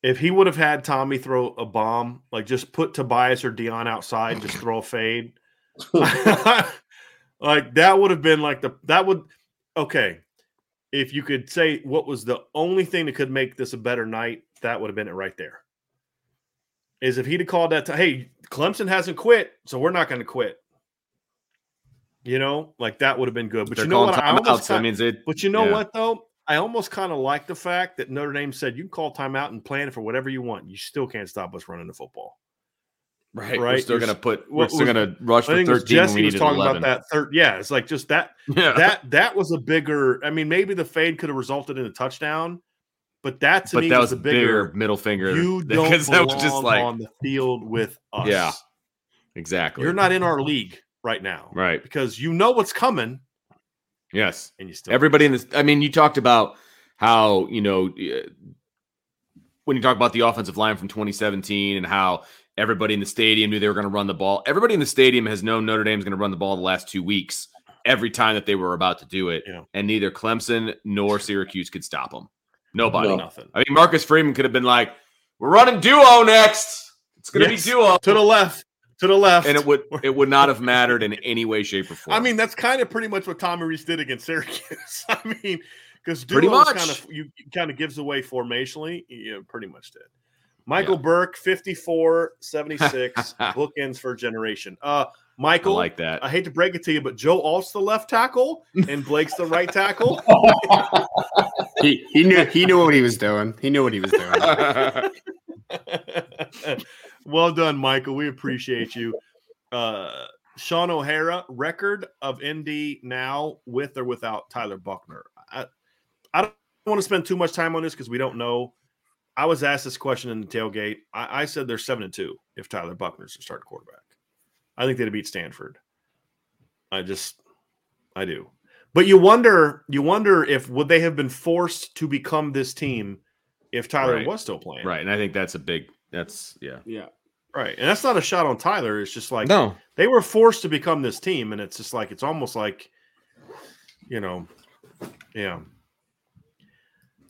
If he would have had Tommy throw a bomb, like just put Tobias or Deion outside, just throw a fade. like that would have been like the that would okay. if you could say what was the only thing that could make this a better night, that would have been it right there. Is if he'd have called that, to, hey, Clemson hasn't quit, so we're not going to quit. You know, like that would have been good. But They're you know what? I almost timeouts, so that kind- means it. but you know yeah. what though? I almost kind of like the fact that Notre Dame said you can call timeout and plan for whatever you want. You still can't stop us running the football. Right, we're right? still You're gonna put. We're still gonna rush I for think was thirteen. Jesse we was talking about that third. Yeah, it's like just that Yeah. that that was a bigger. I mean, maybe the fade could have resulted in a touchdown, but that to but me that was a bigger. bigger middle finger. you don't belong that was just like on the field with us. Yeah. exactly. you're not in our league right now, right. Because you know what's coming, Yes. and you still Everybody in this. I mean, you talked about how you know uh, when you talk about the offensive line from 2017 and how everybody in the stadium knew they were going to run the ball. Everybody in the stadium has known Notre Dame's going to run the ball the last two weeks. Every time that they were about to do it, Yeah. and neither Clemson nor Syracuse could stop them. Nobody. No. nothing. I mean, Marcus Freeman could have been like, "We're running duo next. It's going to Yes. be duo," to the left, to the left, and it would it would not have mattered in any way, shape, or form. I mean, that's kind of pretty much what Tommy Rees did against Syracuse. I mean, because Pretty duos much. kind of you kind of gives away formationally. You pretty much did. Michael Burke, 54, 76, bookends for a generation. Uh, Michael, I, like that. I hate to break it to you, but Joe Alt's the left tackle and Blake's the right tackle. He, he knew he knew what he was doing. He knew what he was doing. Well done, Michael. We appreciate you. Uh, Sean O'Hara, record of ND now with or without Tyler Buchner. I, I don't want to spend too much time on this because we don't know. I was asked this question in the tailgate. I, I said they're seven and two if Tyler Buchner's the starting quarterback. I think they'd beat Stanford. I just, I do. But you wonder, you wonder if would they have been forced to become this team if Tyler Right. was still playing? right, and I think that's a big. That's yeah. Yeah. Right. And that's not a shot on Tyler. It's just like No, they were forced to become this team. And it's just like, it's almost like, you know, yeah.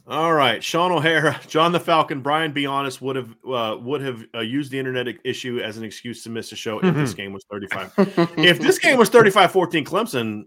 All right. Sean O'Hara, John the Falcon, Brian, be honest, would have uh, would have uh, used the internet issue as an excuse to miss a show if this game was 35. if this game was 35 14 Clemson,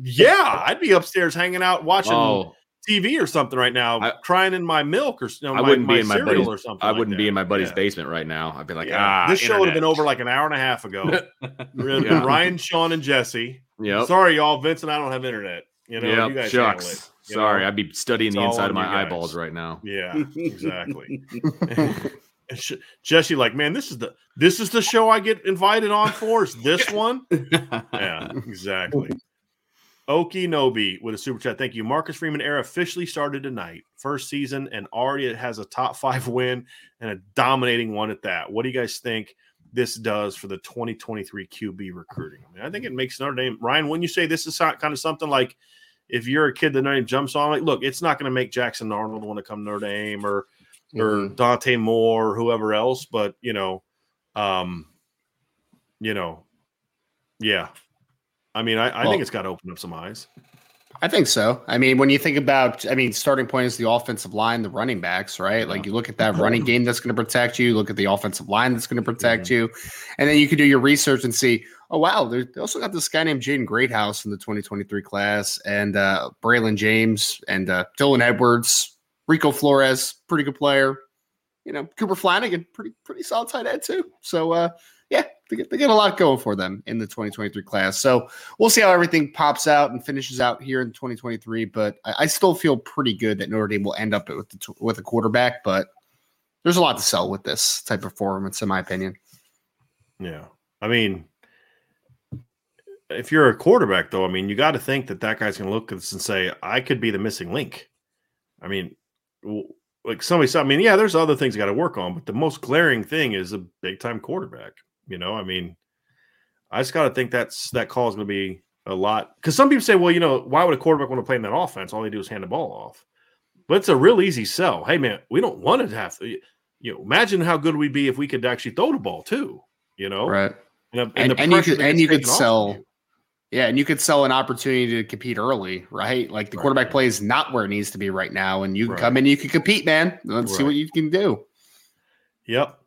yeah, I'd be upstairs hanging out watching oh, TV or something right now, I- crying in my milk or you know, I my, wouldn't be in my cereal buddy's- or something. I like wouldn't be in my buddy's Yeah. basement right now. I'd be like, Yeah. ah, this show would have been over like an hour and a half ago. It would have been Yeah. Ryan, Sean, and Jesse. Yep. Sorry, y'all. Vince and I don't have internet. You know, yep. you guys Shucks. it, you Sorry, know? I'd be studying It's the inside of my eyeballs right now. Yeah, exactly. Jesse, like, man, this is the this is the show I get invited on for. Is this one? yeah, exactly. Okie Nobi with a super chat. Thank you. Marcus Freeman era officially started tonight. First season and already it has a top five win and a dominating one at that. What do you guys think this does for the 2023 QB recruiting? I mean, I think it makes Notre Dame. Ryan, when you say this is kind of something like if you're a kid that Notre Dame jumps on, like, look, it's not going to make Jackson Arnold want to come Notre Dame or or Dante Moore or whoever else, but you know, um, you know, yeah. I mean, I, I Well- think it's got to open up some eyes. I think so. I mean, when you think about, I mean, starting point is the offensive line, the running backs, right? Like you look at that running game that's going to protect you, look at the offensive line that's going to protect Mm-hmm. you, and then you can do your research and see, oh wow, they also got this guy named Jaden Greathouse in the 2023 class, and uh, Braylon James and uh, Dylan Edwards, Rico Flores, pretty good player. You know, Cooper Flanagan, pretty pretty solid tight end too. So uh, yeah, they get, they get a lot going for them in the 2023 class. So we'll see how everything pops out and finishes out here in 2023. But I, I still feel pretty good that Notre Dame will end up with the, with a quarterback. But there's a lot to sell with this type of performance, in my opinion. Yeah. I mean, if you're a quarterback, though, I mean, you got to think that that guy's going to look at this and say, I could be the missing link. I mean, like somebody said, I mean, yeah, there's other things got to work on, but the most glaring thing is a big time quarterback. You know, I mean, I just got to think that's that call is going to be a lot because some people say, well, you know, why would a quarterback want to play in that offense? All they do is hand the ball off. But it's a real easy sell. Hey, man, we don't want to have to. You know, imagine how good we'd be if we could actually throw the ball too. You know, Right. and, And, the and you could and you could taken off of sell. you. Yeah, and you could sell an opportunity to compete early, right? Like the Right. quarterback play is not where it needs to be right now, and you can Right. come in, you can compete, man. Let's see what you can do. Yep.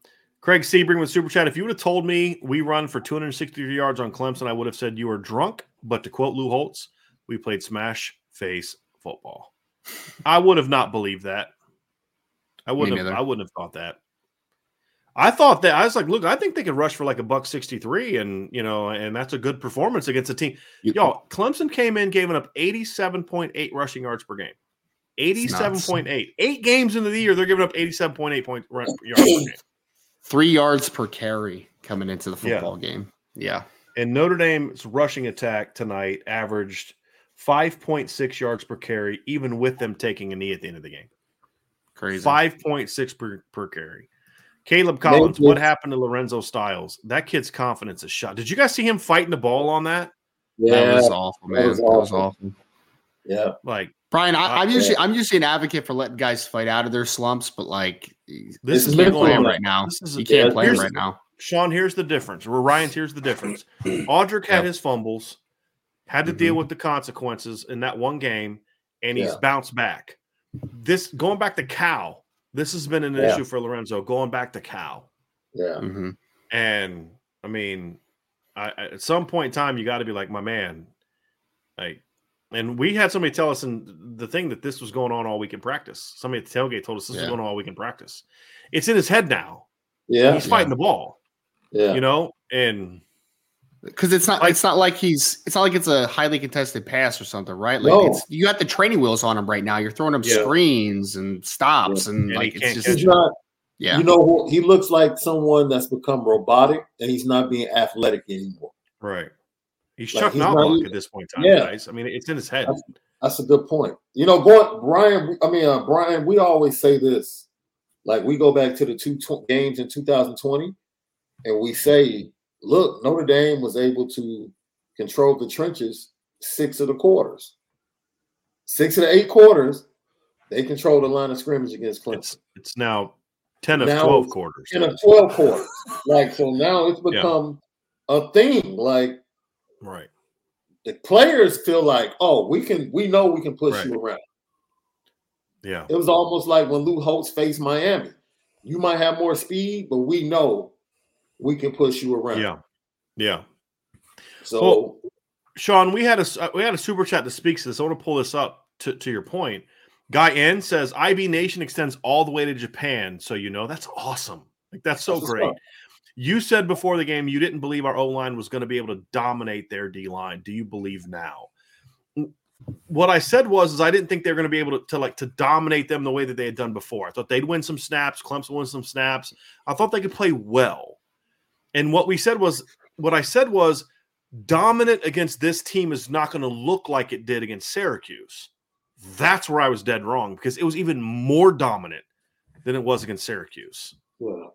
Craig Sebring with Super Chat. If you would have told me we run for 263 yards on Clemson, I would have said you were drunk. But to quote Lou Holtz, we played smash face football. I would have not believed that. I wouldn't have. I wouldn't have thought that. I thought that I was like, look, I think they could rush for like a buck sixty three, and you know, and that's a good performance against a team. Y'all, Clemson came in, giving up eighty seven point eight rushing yards per game. Eighty seven point eight. Eight games into the year, they're giving up eighty seven point eight point run- yards per game. Three yards per carry coming into the Yeah. football game. Yeah. And Notre Dame's rushing attack tonight averaged five point six yards per carry, even with them taking a knee at the end of the game. Crazy. Five point six per per carry. Caleb Collins, what happened to Lorenzo Styles? That kid's confidence is shot. Did you guys see him fighting the ball on that? That Yeah, was awful, man. That was was awful. awful. yeah. Like Brian, I, I'm Uh, usually I'm usually an advocate for letting guys fight out of their slumps, but like this It's is you can't mental play him right now. This is You a- can't yeah, play him right now. Sean, here's the difference. Or Ryan's here's the difference. Audric had Yep. his fumbles, had to deal Mhm. with the consequences in that one game, and he's Yeah. bounced back. This going back to Cal, this has been an Yeah. issue for Lorenzo. Going back to Cal, Yeah. hmm and I mean, I, I- at some point in time, you got to be like, my man, like. And we had somebody tell us in the thing that this was going on all week in practice. Somebody at the tailgate told us this was Yeah. going on all week in practice. It's in his head now. Yeah. He's fighting the ball, Yeah. you know, and Because it's not Like- it's not like he's it's not like it's a highly contested pass or something, right? Like No. it's you got the training wheels on him right now. You're throwing him Yeah. screens and stops and And like it's just not, yeah. you know, he looks like someone that's become robotic and he's not being athletic anymore. Right. He's Like, Chuck Knobloch at this point in time, Yeah. guys. I mean, it's in his head. That's a good point. You know, going Brian. I mean, uh, Brian. We always say this. Like we go back to the two tw- games in 2020, and we say, "Look, Notre Dame was able to control the trenches six of the quarters. Six of the eight quarters, they controlled the line of scrimmage against Clemson. It's it's now ten of Now twelve quarters. In a 12 quarters, like so now it's become a thing. Like Right. the players feel like, oh, we can, we know we can push Right. you around. Yeah. It was almost like when Lou Holtz faced Miami. You might have more speed, but we know we can push you around. Yeah. Yeah. So Well, Sean, we had a uh, we had a super chat that speaks to this. I want to pull this up to, to your point. Guy N says IB Nation extends all the way to Japan, so you know that's awesome. Like that's so That's great. You said before the game you didn't believe our O line was going to be able to dominate their D line. Do you believe now? What I said was is I didn't think they were going to be able to, to like to dominate them the way that they had done before. I thought they'd win some snaps, Clemson win some snaps. I thought they could play well. And what we said was what I said was dominant against this team is not going to look like it did against Syracuse. That's where I was dead wrong because it was even more dominant than it was against Syracuse. yeah.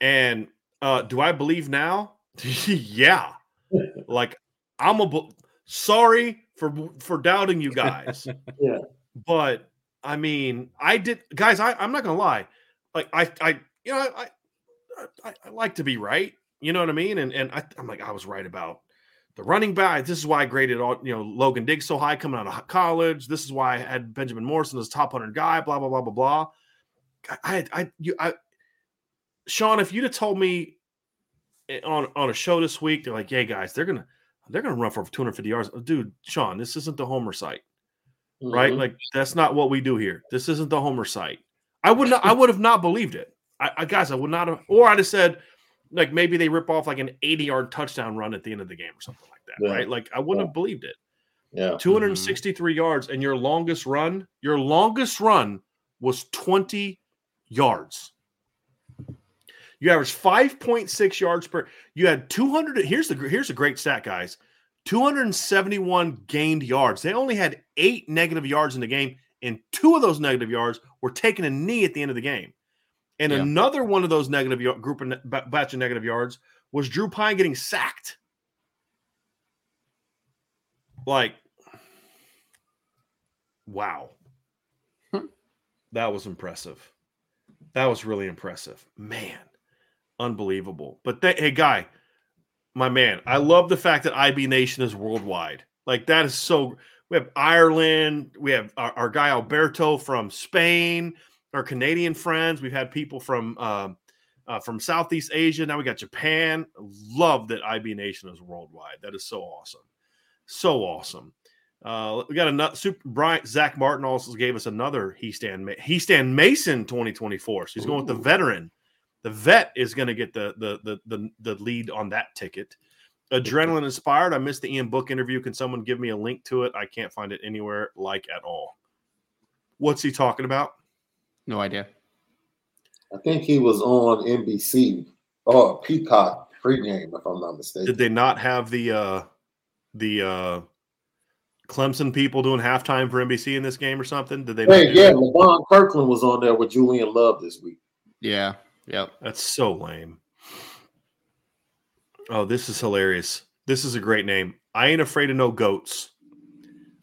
And uh, do I believe now? yeah. Like I'm a bu- sorry for for doubting you guys. Yeah. But I mean, I did guys, I, I'm not gonna lie. Like I I you know, I I, I like to be right. You know what I mean? And and I, I'm like, I was right about the running back. This is why I graded all you know Logan Diggs so high coming out of college. This is why I had Benjamin Morrison as a top hundred guy. Blah blah blah blah blah. I I you I Sean, if you'd have told me eh, on on a show this week, they're like, "Yeah, guys, they're gonna they're gonna run for 250 yards." Dude, Sean, this isn't the Homer site, right? Mhm. Like that's not what we do here. This isn't the Homer site. I would not. I would have not believed it. I, I guys, I would not have. Or I'd have said, like maybe they rip off like an 80 yard touchdown run at the end of the game or something like that, Yeah. right? Like I wouldn't Yeah. have believed it. yeah. 263 yards, and your longest run, your longest run was 20 yards. You averaged 5.6 yards per. You had 200. Here's the here's a great stat, guys. 271 gained yards. They only had eight negative yards in the game, and two of those negative yards were taking a knee at the end of the game. And Yeah. another one of those negative y- group of batch of negative yards was Drew Pyne getting sacked. Like, wow, Hmm. that was impressive. That was really impressive, man, unbelievable. But they, hey, guy, my man, I love the fact that IB Nation is worldwide. Like that is so. We have Ireland. We have our, our guy Alberto from Spain. Our Canadian friends. We've had people from um, uh, from Southeast Asia. Now we got Japan. Love that IB Nation is worldwide. That is so awesome, so awesome. Uh, we got another super Brian Zach Martin also gave us another Hiestand he stand Mason 2024. So he's going with the veteran. The vet is going to get the, the the the the lead on that ticket. Adrenaline inspired. I missed the Ian Book interview. Can someone give me a link to it? I can't find it anywhere like at all. What's he talking about? No idea. I think he was on NBC or Peacock pregame, if I'm not mistaken. Did they not have the uh the uh Clemson people doing halftime for NBC in this game or something? Did they? Hey, yeah, LeVon Kirkland was on there with Julian Love this week. Yeah. Yep. That's so lame. Oh, this is hilarious. This is a great name. I ain't afraid of no goats.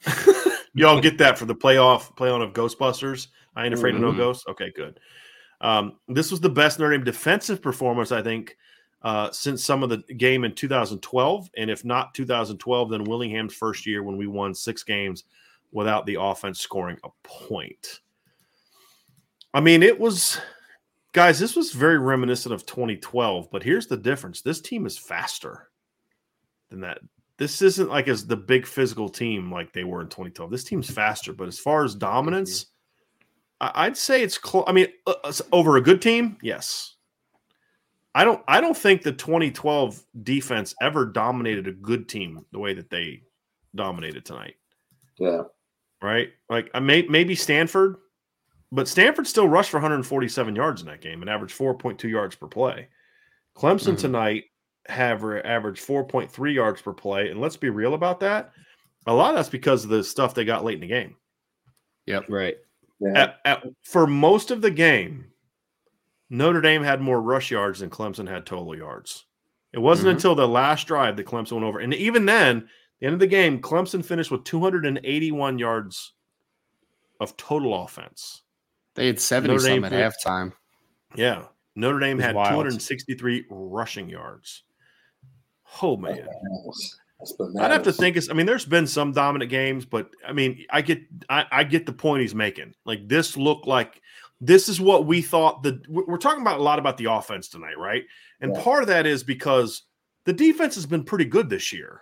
Y'all get that for the playoff play on of Ghostbusters. I ain't afraid mm-hmm. of no ghosts. Okay, good. Um, this was the best Notre Dame defensive performance, I think, uh, since some of the game in 2012. And if not 2012, then Willingham's first year when we won six games without the offense scoring a point. I mean, it was, guys, this was very reminiscent of 2012. But here's the difference this team is faster than that. This isn't like as the big physical team like they were in 2012. This team's faster, but as far as dominance, I'd say it's close. I mean, uh, uh over a good team, yes. I don't. I don't think the 2012 defense ever dominated a good team the way that they dominated tonight. Yeah. Right. Like I may maybe Stanford, but Stanford still rushed for 147 yards in that game and averaged 4.2 yards per play. Clemson mm-hmm. tonight have averaged 4.3 yards per play, and let's be real about that. A lot of that's because of the stuff they got late in the game. Yep. Right. Yeah. At, at, for most of the game, Notre Dame had more rush yards than Clemson had total yards. It wasn't mm-hmm. until the last drive that Clemson went over. And even then, the end of the game, Clemson finished with 281 yards of total offense. They had 70 Notre some at halftime. Yeah. Notre Dame had wild. 263 rushing yards. Oh man. I'd have to think. I mean, there's been some dominant games, but I mean, I get, I, I, get the point he's making. Like this looked like this is what we thought. The we're talking about a lot about the offense tonight, right? And yeah. part of that is because the defense has been pretty good this year,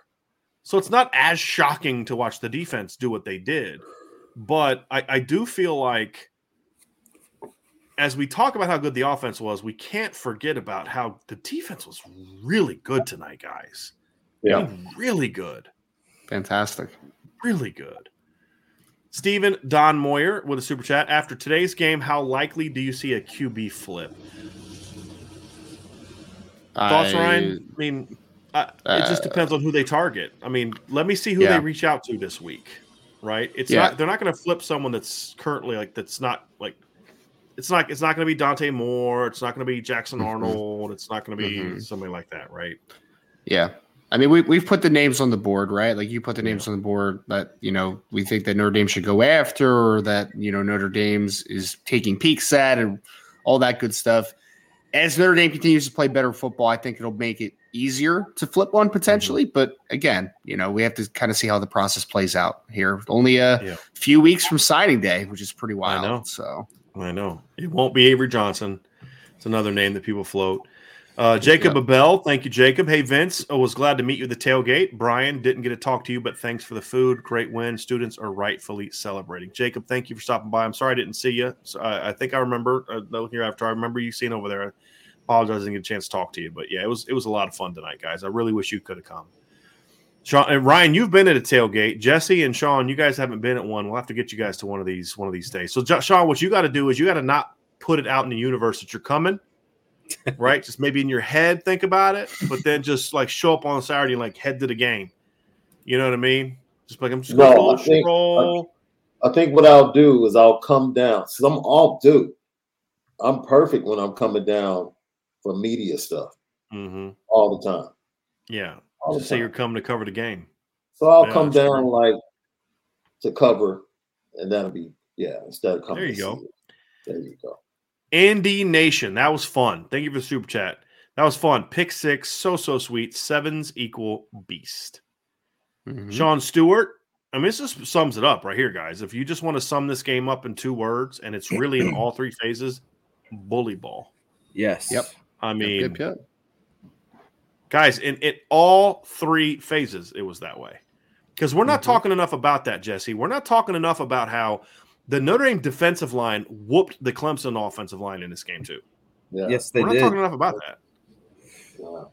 so it's not as shocking to watch the defense do what they did. But I, I do feel like as we talk about how good the offense was, we can't forget about how the defense was really good tonight, guys. Yeah. Really good. Fantastic. Really good. Stephen Don Moyer with a super chat. After today's game, how likely do you see a QB flip? Thoughts, I, Ryan? I mean, uh, it just depends on who they target. I mean, let me see who yeah. they reach out to this week, right? It's yeah. not they're not going to flip someone that's currently like that's not like it's not it's not going to be Dante Moore. It's not going to be Jackson mm-hmm. Arnold. It's not going to be mm-hmm. somebody like that, right? Yeah. I mean, we, we've put the names on the board, right? Like you put the names yeah. on the board that, you know, we think that Notre Dame should go after or that, you know, Notre Dame's is taking peeks at and all that good stuff. As Notre Dame continues to play better football, I think it'll make it easier to flip one potentially. Mm-hmm. But again, you know, we have to kind of see how the process plays out here. Only a yeah. few weeks from signing day, which is pretty wild. So I know. It won't be Avery Johnson. It's another name that people float. Uh, Jacob yep. Abel, thank you, Jacob. Hey, Vince, I was glad to meet you at the tailgate. Brian, didn't get to talk to you, but thanks for the food. Great win. Students are rightfully celebrating. Jacob, thank you for stopping by. I'm sorry I didn't see you. So I, I think I remember uh, here after. I remember you seeing over there. I apologize I didn't get a chance to talk to you, but yeah, it was it was a lot of fun tonight, guys. I really wish you could have come. Sean Ryan, you've been at a tailgate. Jesse and Sean, you guys haven't been at one. We'll have to get you guys to one of these one of these days. So, Sean, what you got to do is you got to not put it out in the universe that you're coming right? just maybe in your head think about it, but then just like show up on Saturday and like head to the game. You know what I mean? Just like I'm just no, I think, I, I, think what I'll do is I'll come down. So I'm all due. I'm perfect when I'm coming down for media stuff mm-hmm. all the time. Yeah. All just say you're coming to cover the game. So I'll yeah, come down true. like to cover, and that'll be yeah. Instead of coming, there you go. There you go. Andy Nation. That was fun. Thank you for the super chat. That was fun. Pick six, so so sweet. Sevens equal beast. Mm-hmm. Sean Stewart. I mean, this just sums it up right here, guys. If you just want to sum this game up in two words, and it's really in all three phases, bully ball. Yes. Yep. I mean, yep, yep, yep. Guys, in, in all three phases, it was that way. Because we're not Mhm. talking enough about that, Jesse. We're not talking enough about how the Notre Dame defensive line whooped the Clemson offensive line in this game too. Yeah. Yes, they we're not did. talking enough about that. Yeah.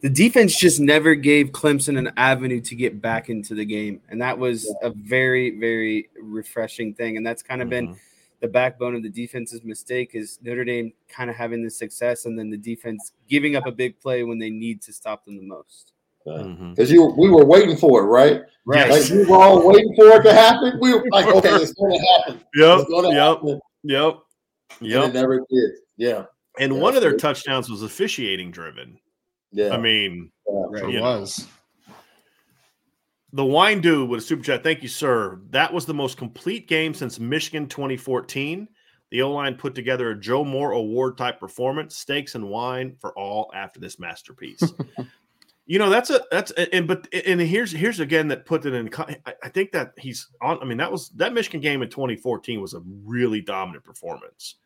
the defense just never gave Clemson an avenue to get back into the game. And that was a very, very refreshing thing. And that's kind of been Mhm. The backbone of the defense's mistake is Notre Dame kind of having the success and then the defense giving up a big play when they need to stop them the most. Because mm-hmm. you, we were waiting for it, right? Right. Like we were all waiting for it to happen. We were like, okay, it's going to happen. Yep. It's Yep. happen. Yep. And Yep. it never did. Yeah. And Yeah, one of their absolutely. touchdowns was officiating driven. Yeah. I mean, Right. It was. know. The wine dude with a super chat. Thank you, sir. That was the most complete game since Michigan 2014. The O line put together a Joe Moore Award type performance. Steaks and wine for all after this masterpiece. you know that's a that's a, and but and here's here's again that put it in. I, think that he's on. I mean that was that Michigan game in 2014 was a really dominant performance.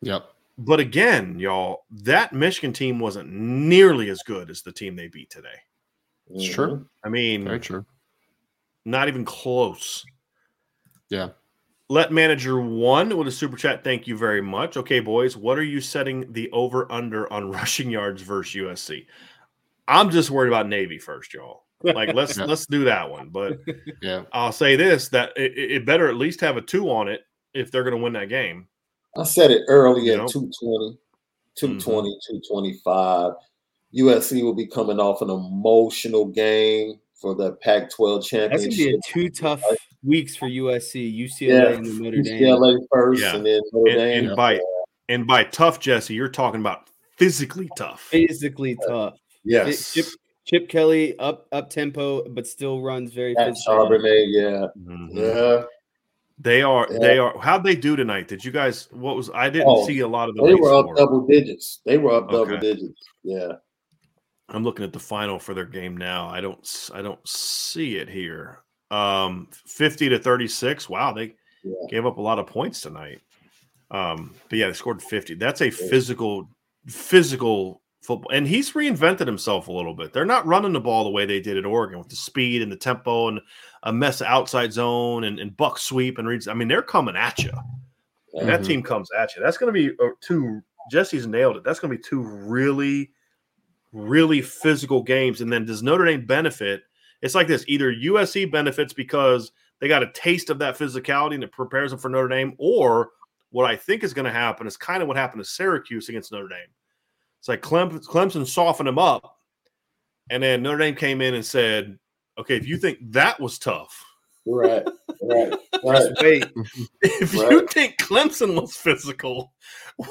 Yep. But again, y'all, that Michigan team wasn't nearly as good as the team they beat today. It's true. I mean, Very true. Not even close. Yeah. Let manager one with a super chat. Thank you very much. Okay, boys, what are you setting the over under on rushing yards versus USC? I'm just worried about Navy first, y'all. Like let's Yeah. let's do that one. But Yeah. I'll say this: that it, it it better at least have a two on it if they're going to win that game. I said it early You at know? 220, 220, mm-hmm. 225. USC will be coming off an emotional game for the Pac 12 championship. That's going to championship. be a two tough weeks for USC, UCLA, Yeah, and the Notre Dame. UCLA first Yeah. and then Notre And, Dame. and by and by tough, Jesse, you're talking about physically tough. Physically tough. yes. Chip, Chip Kelly up up tempo, but still runs very At physical. Charbonnet, yeah. Mhm. Yeah. They are. Yeah. They are. How'd they do tonight? Did you guys? What was? I didn't Oh, see a lot of the. They were up score. double digits. They were up double Okay. digits. Yeah. I'm looking at the final for their game now. I don't. I don't see it here. Um, 50 to 36. Wow, they Yeah. gave up a lot of points tonight. Um, but yeah, they scored 50. That's a physical, physical football. And he's reinvented himself a little bit. They're not running the ball the way they did at Oregon with the speed and the tempo and a mess of outside zone and, and buck sweep and reads. I mean, they're coming at you. And that team comes at you. That's going to be uh, two. Jesse's nailed it. That's going to be two really, really physical games. And then does Notre Dame benefit? It's like this: either USC benefits because they got a taste of that physicality and it prepares them for Notre Dame, or what I think is going to happen is kind of what happened to Syracuse against Notre Dame. It's like Clemson softened them up, and then Notre Dame came in and said, "Okay, if you think that was tough." Right. Right. Right. Wait, If you think Clemson was physical,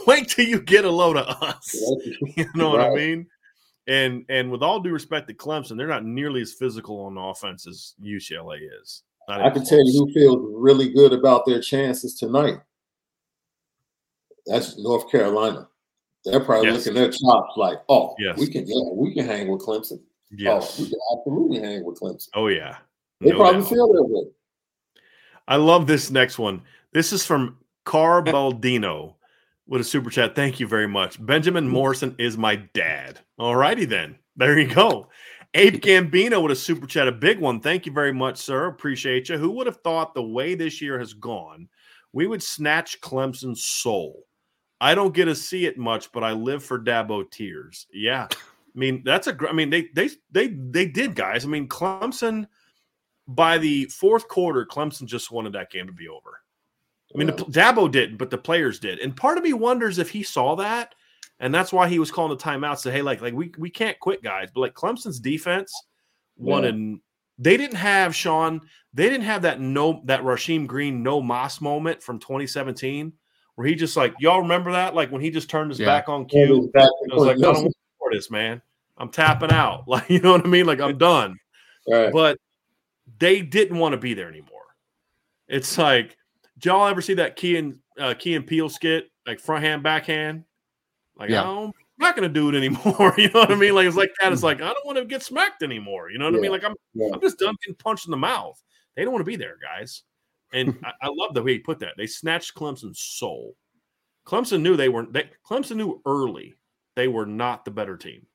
wait till you get a load of us. You know what I mean? And and with all due respect to Clemson, they're not nearly as physical on offense as UCLA is. Not I can tell you close. who feels really good about their chances tonight. That's North Carolina. They're probably Yes. looking at their chops like, oh, Yes. we can, yeah, we can hang with Clemson. Oh, yes. Oh, we can absolutely hang with Clemson. Oh yeah. They No probably doubt. feel that way. I love this next one. This is from Car Baldino with a super chat. Thank you very much. Benjamin mm. Morrison is my dad. All righty then. There you go. Abe Gambino with a super chat, a big one. Thank you very much, sir. Appreciate you. Who would have thought the way this year has gone, we would snatch Clemson's soul? I don't get to see it much, but I live for Dabo tears. Yeah. I mean, that's a gr- I mean, they they they they did, guys. I mean, Clemson by the fourth quarter, Clemson just wanted that game to be over. I mean, the, Dabo didn't, but the players did. And part of me wonders if he saw that, and that's why he was calling the timeout. Say, hey, like, like we we can't quit, guys. But like Clemson's defense wanted. They didn't have Sean. They didn't have that no that Rasheem Green no más moment from 2017 where he just like y'all remember that like when he just turned his Yeah. back on Yeah, cue. back I was like, I don't want this, man. I'm tapping out. Like, you know what I mean? Like, I'm done right. but they didn't want to be there anymore. It's like, did y'all ever see that Key and uh, Key and Peele skit, like front hand, backhand? Like, Yeah. I don't, I'm not going to do it anymore. you know what I mean? Like, it's like that. It's like, I don't want to get smacked anymore. You know what I mean? Like, I'm, Yeah. I'm just done getting punched in the mouth. They don't want to be there, guys. And I, I love the way he put that. They snatched Clemson's soul. Clemson knew they weren't, they, Clemson knew early they were not the better team.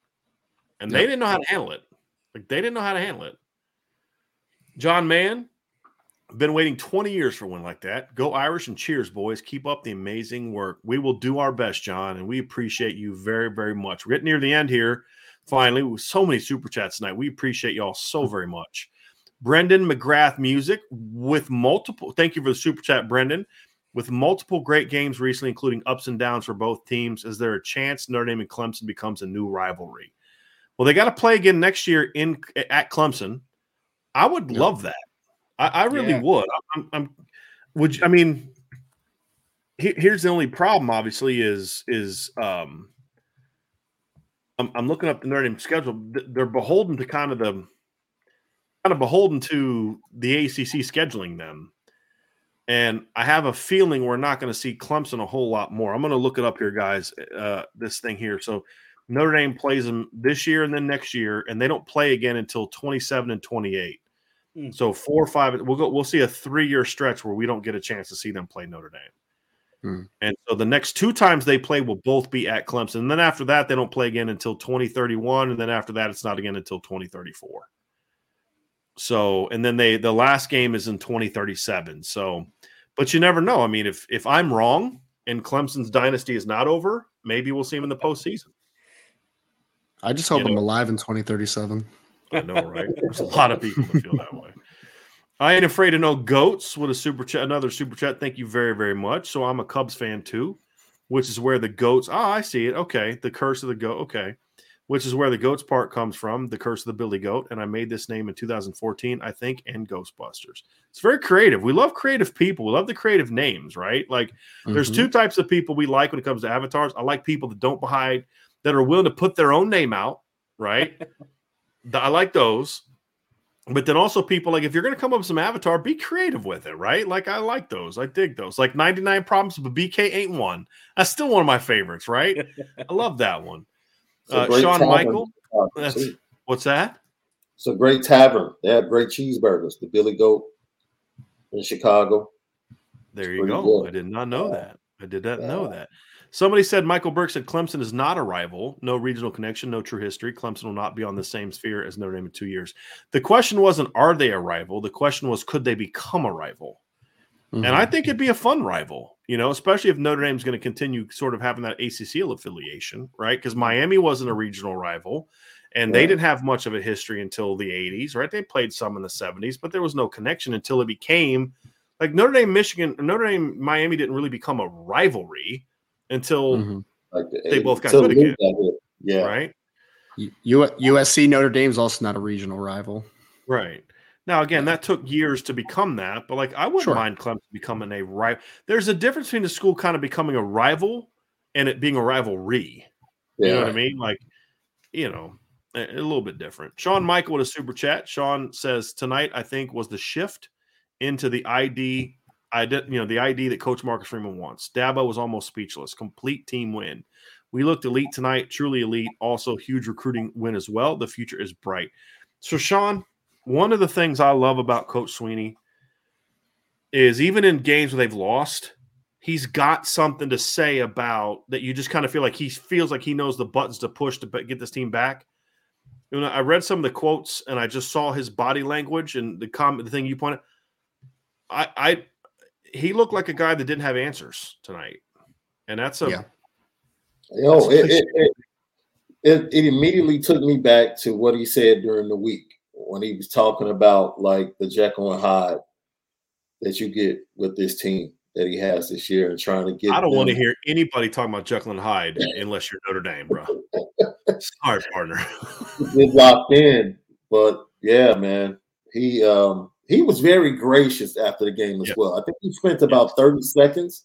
And they didn't know how to handle it. Like, they didn't know how to handle it. John Mann, been waiting 20 years for one like that. Go Irish and cheers, boys. Keep up the amazing work. We will do our best, John, and we appreciate you very, very much. We're getting near the end here. Finally, with so many super chats tonight. We appreciate y'all so mm-hmm. very much. Brendan McGrath Music with multiple. Thank you for the super chat, Brendan. With multiple great games recently, including ups and downs for both teams, is there a chance Notre Dame and Clemson becomes a new rivalry? Well, they got to play again next year in at Clemson. I would Yeah. love that. I, I really Yeah. would. I'm, I'm. Would you, I mean? he- here's the only problem. Obviously, is is um. I'm, I'm looking up the Notre Dame schedule. They're beholden to kind of the kind of beholden to the ACC scheduling them. And I have a feeling we're not going to see Clemson a whole lot more. I'm going to look it up here, guys. Uh, this thing here. So Notre Dame plays them this year and then next year, and they don't play again until 27 and 28. Hmm. So four or five. We'll go. We'll see a three year stretch where we don't get a chance to see them play Notre Dame. Hmm. And so the next two times they play will both be at Clemson. And then after that, they don't play again until 2031. And then after that, it's not again until 2034. So, and then they the last game is in 2037. So, but you never know. I mean, if if I'm wrong and Clemson's dynasty is not over, maybe we'll see him in the postseason. I just hope You I'm alive in 2037. I know, right? There's a lot of people that feel that way. I ain't afraid of no goats with a super chat, another super chat. Thank you very, very much. So I'm a Cubs fan too, which is where the goats. Oh, I see it. Okay, the curse of the goat. Okay, which is where the goats part comes from. The curse of the Billy Goat, and I made this name in 2014, I think, and Ghostbusters. It's very creative. We love creative people. We love the creative names, right? Like there's Mhm. two types of people we like when it comes to avatars. I like people that don't hide, that are willing to put their own name out, right? I like those. But then also people like if you're going to come up with some avatar, be creative with it, right? Like I like those. I dig those. Like 99 problems but BK ain't one. That's still one of my favorites, right? I love that one. It's Uh, tavern. Michael? What's that? It's a great tavern. They have great cheeseburgers. The Billy Goat in Chicago. There you go. good. I did not know that. I did not know that. Somebody said Michael Burke said Clemson is not a rival, no regional connection, no true history. Clemson will not be on the same sphere as Notre Dame in two years. The question wasn't are they a rival? The question was could they become a rival? Mhm. And I think it'd be a fun rival, you know, especially if Notre Dame's going to continue sort of having that ACC affiliation, right? Because Miami wasn't a regional rival and they didn't have much of a history until the 80s, right? They played some in the 70s, but there was no connection until it became like Notre Dame, Michigan, Notre Dame, Miami didn't really become a rivalry until, Mhm. Like the They both got good again. Yeah. right? U- USC Notre Dame's also not a regional rival. Right. Now, again, that took years to become that, but like I wouldn't Sure. mind Clemson becoming a rival. There's a difference between the school kind of becoming a rival and it being a rivalry. You know what I mean? Like, you know, a, a little bit different. Sean Michael with a super chat. Sean says tonight, I think, was the shift into the ID, ID, you know, the ID that Coach Marcus Freeman wants. Dabo was almost speechless. Complete team win. We looked elite tonight, truly elite. Also, huge recruiting win as well. The future is bright. So, Sean, one of the things I love about Coach Swinney is even in games where they've lost, he's got something to say about that. You just kind of feel like he feels like he knows the buttons to push to get this team back. You know, I read some of the quotes and I just saw his body language and the comment, the thing you pointed. I, I, he looked like a guy that didn't have answers tonight, and that's a Yeah. Yo, it, it, it, it, it immediately took me back to what he said during the week when he was talking about like the Jekyll and Hyde that you get with this team that he has this year and trying to get. I don't want to hear anybody talking about Jekyll and Hyde unless you're Notre Dame, bro. Sorry, partner. get locked in. But yeah, man, he um he was very gracious after the game as Yeah. well. I think he spent about 30 seconds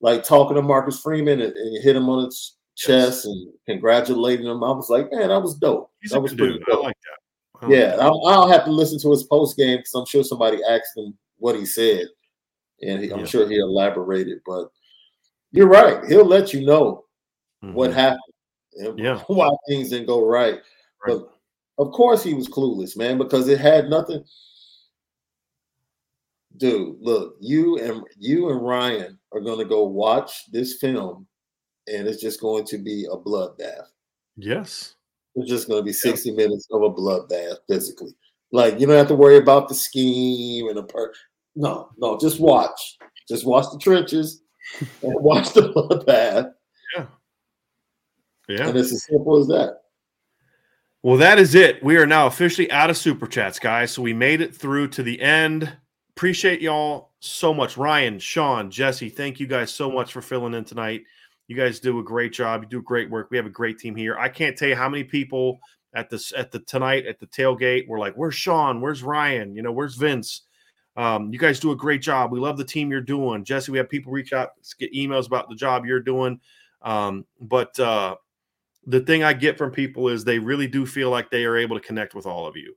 like talking to Marcus Freeman and, and hit him on his chest and congratulating him. I was like, man, that was dope. He's that a was good pretty dude. I dope. like that. I Yeah, I'll, I'll have to listen to his post game because I'm sure somebody asked him what he said, and he, I'm Yeah. sure he elaborated. But you're right; he'll let you know that. what mm-hmm. happened and Yeah. why things didn't go right. Right. But of course, he was clueless, man, because it had nothing. Dude, look, you and you and Ryan are going to go watch this film, and it's just going to be a bloodbath. Yes. It's just going to be 60 minutes of a bloodbath physically. Like you don't have to worry about the scheme and the per. No, no, just watch. Just watch the trenches and watch the bloodbath. Yeah. Yeah. And it's as simple as that. Well, that is it. We are now officially out of super chats, guys. So we made it through to the end. Appreciate y'all so much. Ryan, Sean, Jesse, thank you guys so much for filling in tonight. You guys do a great job. You do great work. We have a great team here. I can't tell you how many people at this at the tonight at the tailgate were like, "Where's Sean? Where's Ryan? You know, where's Vince?" Um, you guys do a great job. We love the team you're doing, Jesse. We have people reach out, get emails about the job you're doing. Um, but uh, the thing I get from people is they really do feel like they are able to connect with all of you.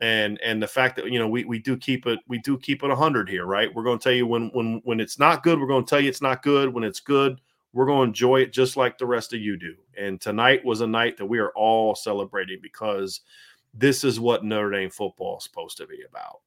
And and the fact that you know we, we do keep it we do keep it 100 here right? We're going to tell you when when when it's not good we're going to tell you it's not good. When it's good we're going to enjoy it just like the rest of you do. And tonight was a night that we are all celebrating because this is what Notre Dame football is supposed to be about.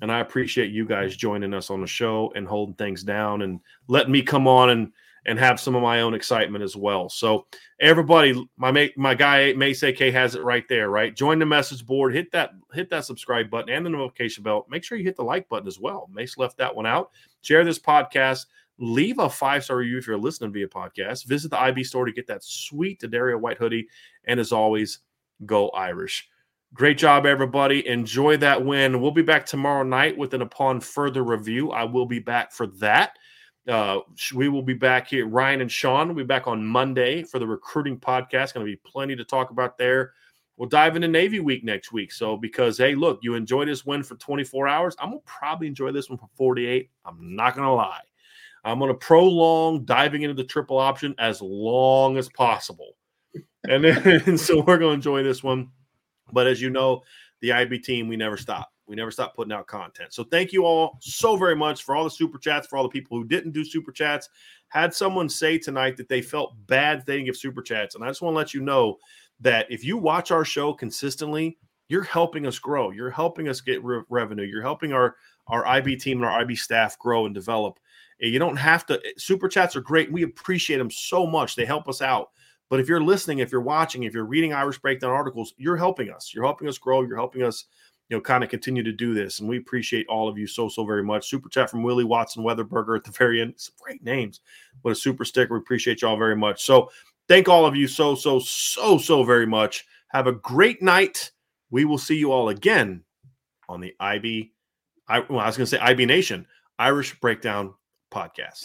And I appreciate you guys joining us on the show and holding things down and letting me come on and and have some of my own excitement as well. So everybody, my my guy Mace AK has it right there, right? Join the message board, hit that hit that subscribe button and the notification bell. Make sure you hit the like button as well. Mace left that one out. Share this podcast. Leave a five star review if you're listening via podcast. Visit the IB store to get that sweet Daria White hoodie. And as always, go Irish. Great job, everybody. Enjoy that win. We'll be back tomorrow night with an upon further review. I will be back for that. Uh, we will be back here. Ryan and Sean will be back on Monday for the recruiting podcast. Going to be plenty to talk about there. We'll dive into Navy Week next week. So, because hey, look, you enjoy this win for 24 hours, I'm gonna probably enjoy this one for 48. I'm not gonna lie. I'm gonna prolong diving into the triple option as long as possible, and then and so we're gonna enjoy this one. But as you know, the IB team, we never stop. We never stop putting out content. So thank you all so very much for all the super chats, for all the people who didn't do super chats. Had someone say tonight that they felt bad they didn't give super chats. And I just want to let you know that if you watch our show consistently, you're helping us grow. You're helping us get re- revenue. You're helping our our IB team and our IB staff grow and develop. You don't have to. Super chats are great. We appreciate them so much. They help us out. But if you're listening, if you're watching, if you're reading Irish Breakdown articles, you're helping us. You're helping us grow. You're helping us you know, kind of continue to do this. And we appreciate all of you so, so very much. Super chat from Willie Watson Weatherburger at the very end. Some great names. What a super sticker. We appreciate y'all very much. So thank all of you so, so, so, so very much. Have a great night. We will see you all again on the IB. I, well, I was going to say IB Nation Irish Breakdown podcast.